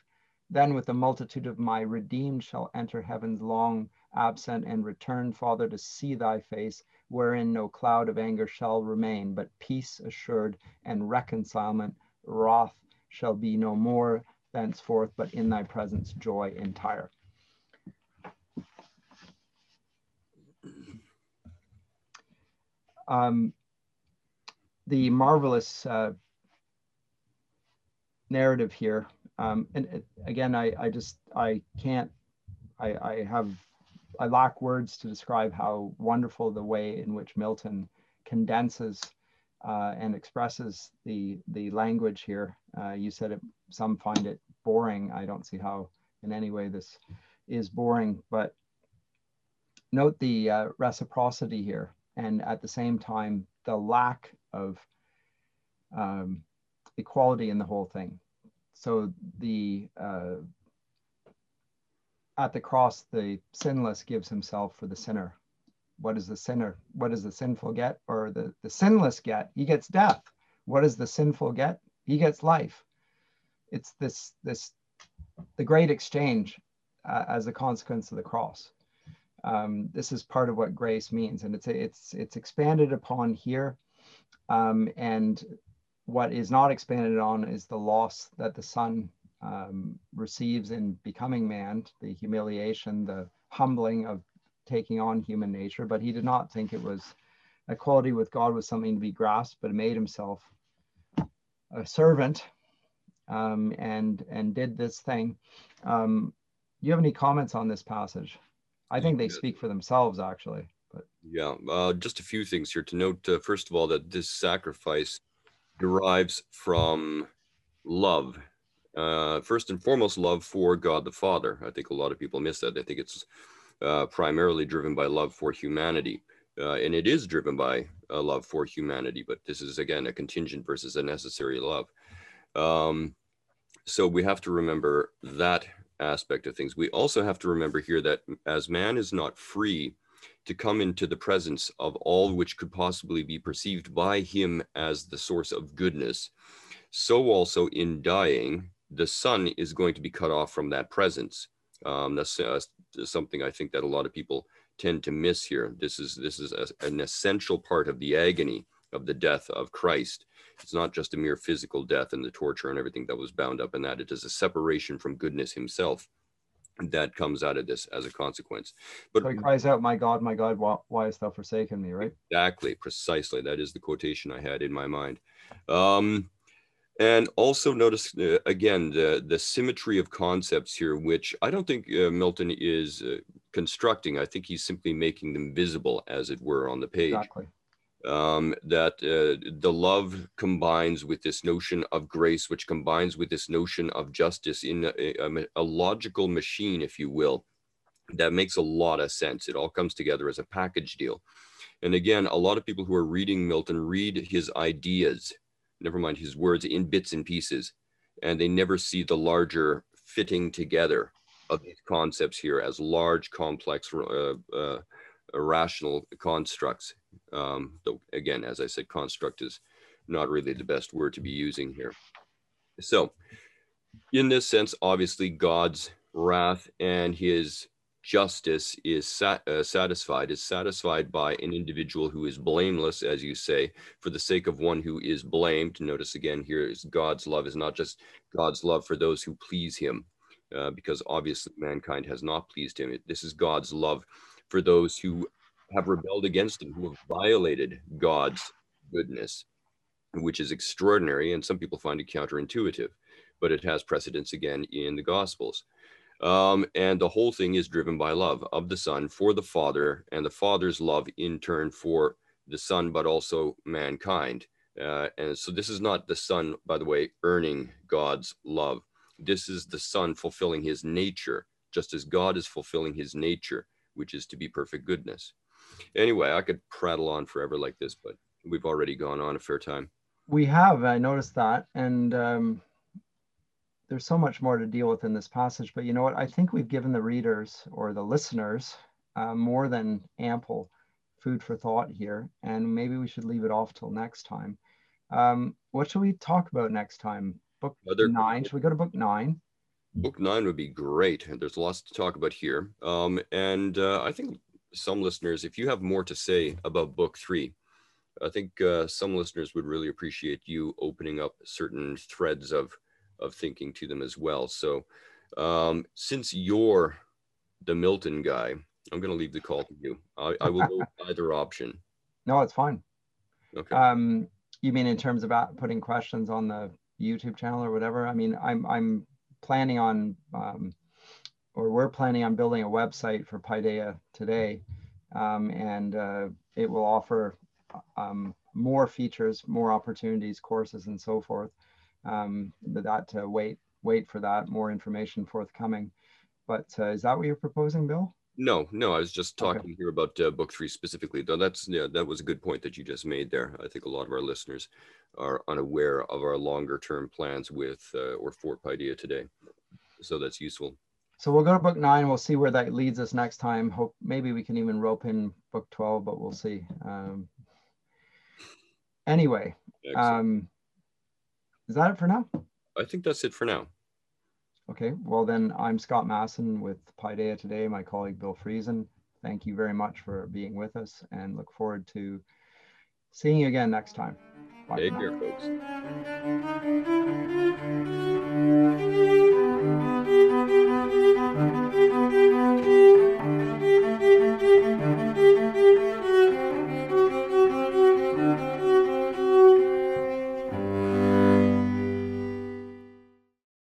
Then with the multitude of my redeemed shall enter heaven's long absent and return, Father, to see thy face, wherein no cloud of anger shall remain, but peace assured and reconcilement, wrath shall be no more thenceforth, but in thy presence joy entire. Um, the marvelous uh, narrative here, um, and it, again, I, I just I can't, I, I have, I lack words to describe how wonderful the way in which Milton condenses uh, and expresses the the language here. Uh, you said it, some find it boring. I don't see how in any way this is boring, but note the uh, reciprocity here, and at the same time the lack of um, equality in the whole thing. So the uh, at the cross, the sinless gives himself for the sinner what does the sinner, what does the sinful get? Or the, the sinless get? He gets death. What does the sinful get? He gets life. It's this, this the great exchange uh, as a consequence of the cross. Um, this is part of what grace means, and it's it's it's expanded upon here, um, and what is not expanded on is the loss that the Son um, receives in becoming man, the humiliation, the humbling of taking on human nature, but he did not think it was equality with God was something to be grasped, but made himself a servant um, and and did this thing. Um, you have any comments on this passage? I think they speak for themselves, actually. But yeah, uh, just a few things here to note. Uh, first of all, that this sacrifice derives from love. Uh, first and foremost, love for God the Father. I think a lot of people miss that. I think it's uh, primarily driven by love for humanity. Uh, and it is driven by a love for humanity, but this is again a contingent versus a necessary love. Um, so we have to remember that aspect of things. We also have to remember here that as man is not free to come into the presence of all which could possibly be perceived by him as the source of goodness, so also in dying, the son is going to be cut off from that presence. Um, that's uh, something I think that a lot of people tend to miss here. This is this is a, an essential part of the agony of the death of Christ. It's not just a mere physical death and the torture and everything that was bound up in that. It is a separation from goodness Himself that comes out of this as a consequence. But so he cries out, "My God, my God, why, why hast thou forsaken me?" Right? Exactly, precisely. That is the quotation I had in my mind. Um, and also notice uh, again the the symmetry of concepts here, which I don't think uh, Milton is uh, constructing. I think he's simply making them visible, as it were, on the page. Exactly. Um, that uh, the love combines with this notion of grace, which combines with this notion of justice in a, a, a logical machine, if you will, that makes a lot of sense. It all comes together as a package deal. And again, a lot of people who are reading Milton read his ideas never mind his words in bits and pieces and they never see the larger fitting together of these concepts here as large complex uh, uh, rational constructs um, though again as i said construct is not really the best word to be using here. So in this sense obviously god's wrath and his justice is sat, uh, satisfied is satisfied by an individual who is blameless as you say for the sake of one who is blamed. Notice again here is god's love is not just god's love for those who please him uh, because obviously mankind has not pleased him. This is god's love for those who have rebelled against him who have violated god's goodness which is extraordinary and some people find it counterintuitive but it has precedence again in the gospels um, and the whole thing is driven by love of the Son for the Father, and the Father's love in turn for the Son, but also mankind. Uh, and so this is not the Son, by the way, earning God's love. This is the Son fulfilling his nature, just as God is fulfilling his nature, which is to be perfect goodness. Anyway, I could prattle on forever like this, but we've already gone on a fair time. We have, I noticed that. And um, there's so much more to deal with in this passage, but you know what? I think we've given the readers or the listeners uh, more than ample food for thought here, and maybe we should leave it off till next time. Um, what should we talk about next time? Book Other nine. Should we go to book nine? Book nine would be great. There's lots to talk about here. Um, and uh, I think some listeners, if you have more to say about book three, I think uh, some listeners would really appreciate you opening up certain threads of of thinking to them as well. So, um, since you're the Milton guy, I'm going to leave the call to you. I, I will go either option. No, it's fine. Okay. Um, you mean in terms about putting questions on the YouTube channel or whatever? I mean, I'm I'm planning on, um, or we're planning on building a website for Paideia today, um, and uh, it will offer um, more features, more opportunities, courses, and so forth. Um, that to wait wait for that more information forthcoming. But uh, is that what you're proposing, Bill? No, no, I was just talking okay. here about uh, book three specifically. Though that's yeah, that was a good point that you just made there. I think a lot of our listeners are unaware of our longer term plans with uh, or for Paideia today, so that's useful. So we'll go to book nine. We'll see where that leads us next time. Hope maybe we can even rope in book twelve, but we'll see. Um, anyway, um, is that it for now? I think that's it for now. Okay, well then I'm Scott Masson with Paideia Today, my colleague Bill Friesen. Thank you very much for being with us and look forward to seeing you again next time. Bye Take care, folks.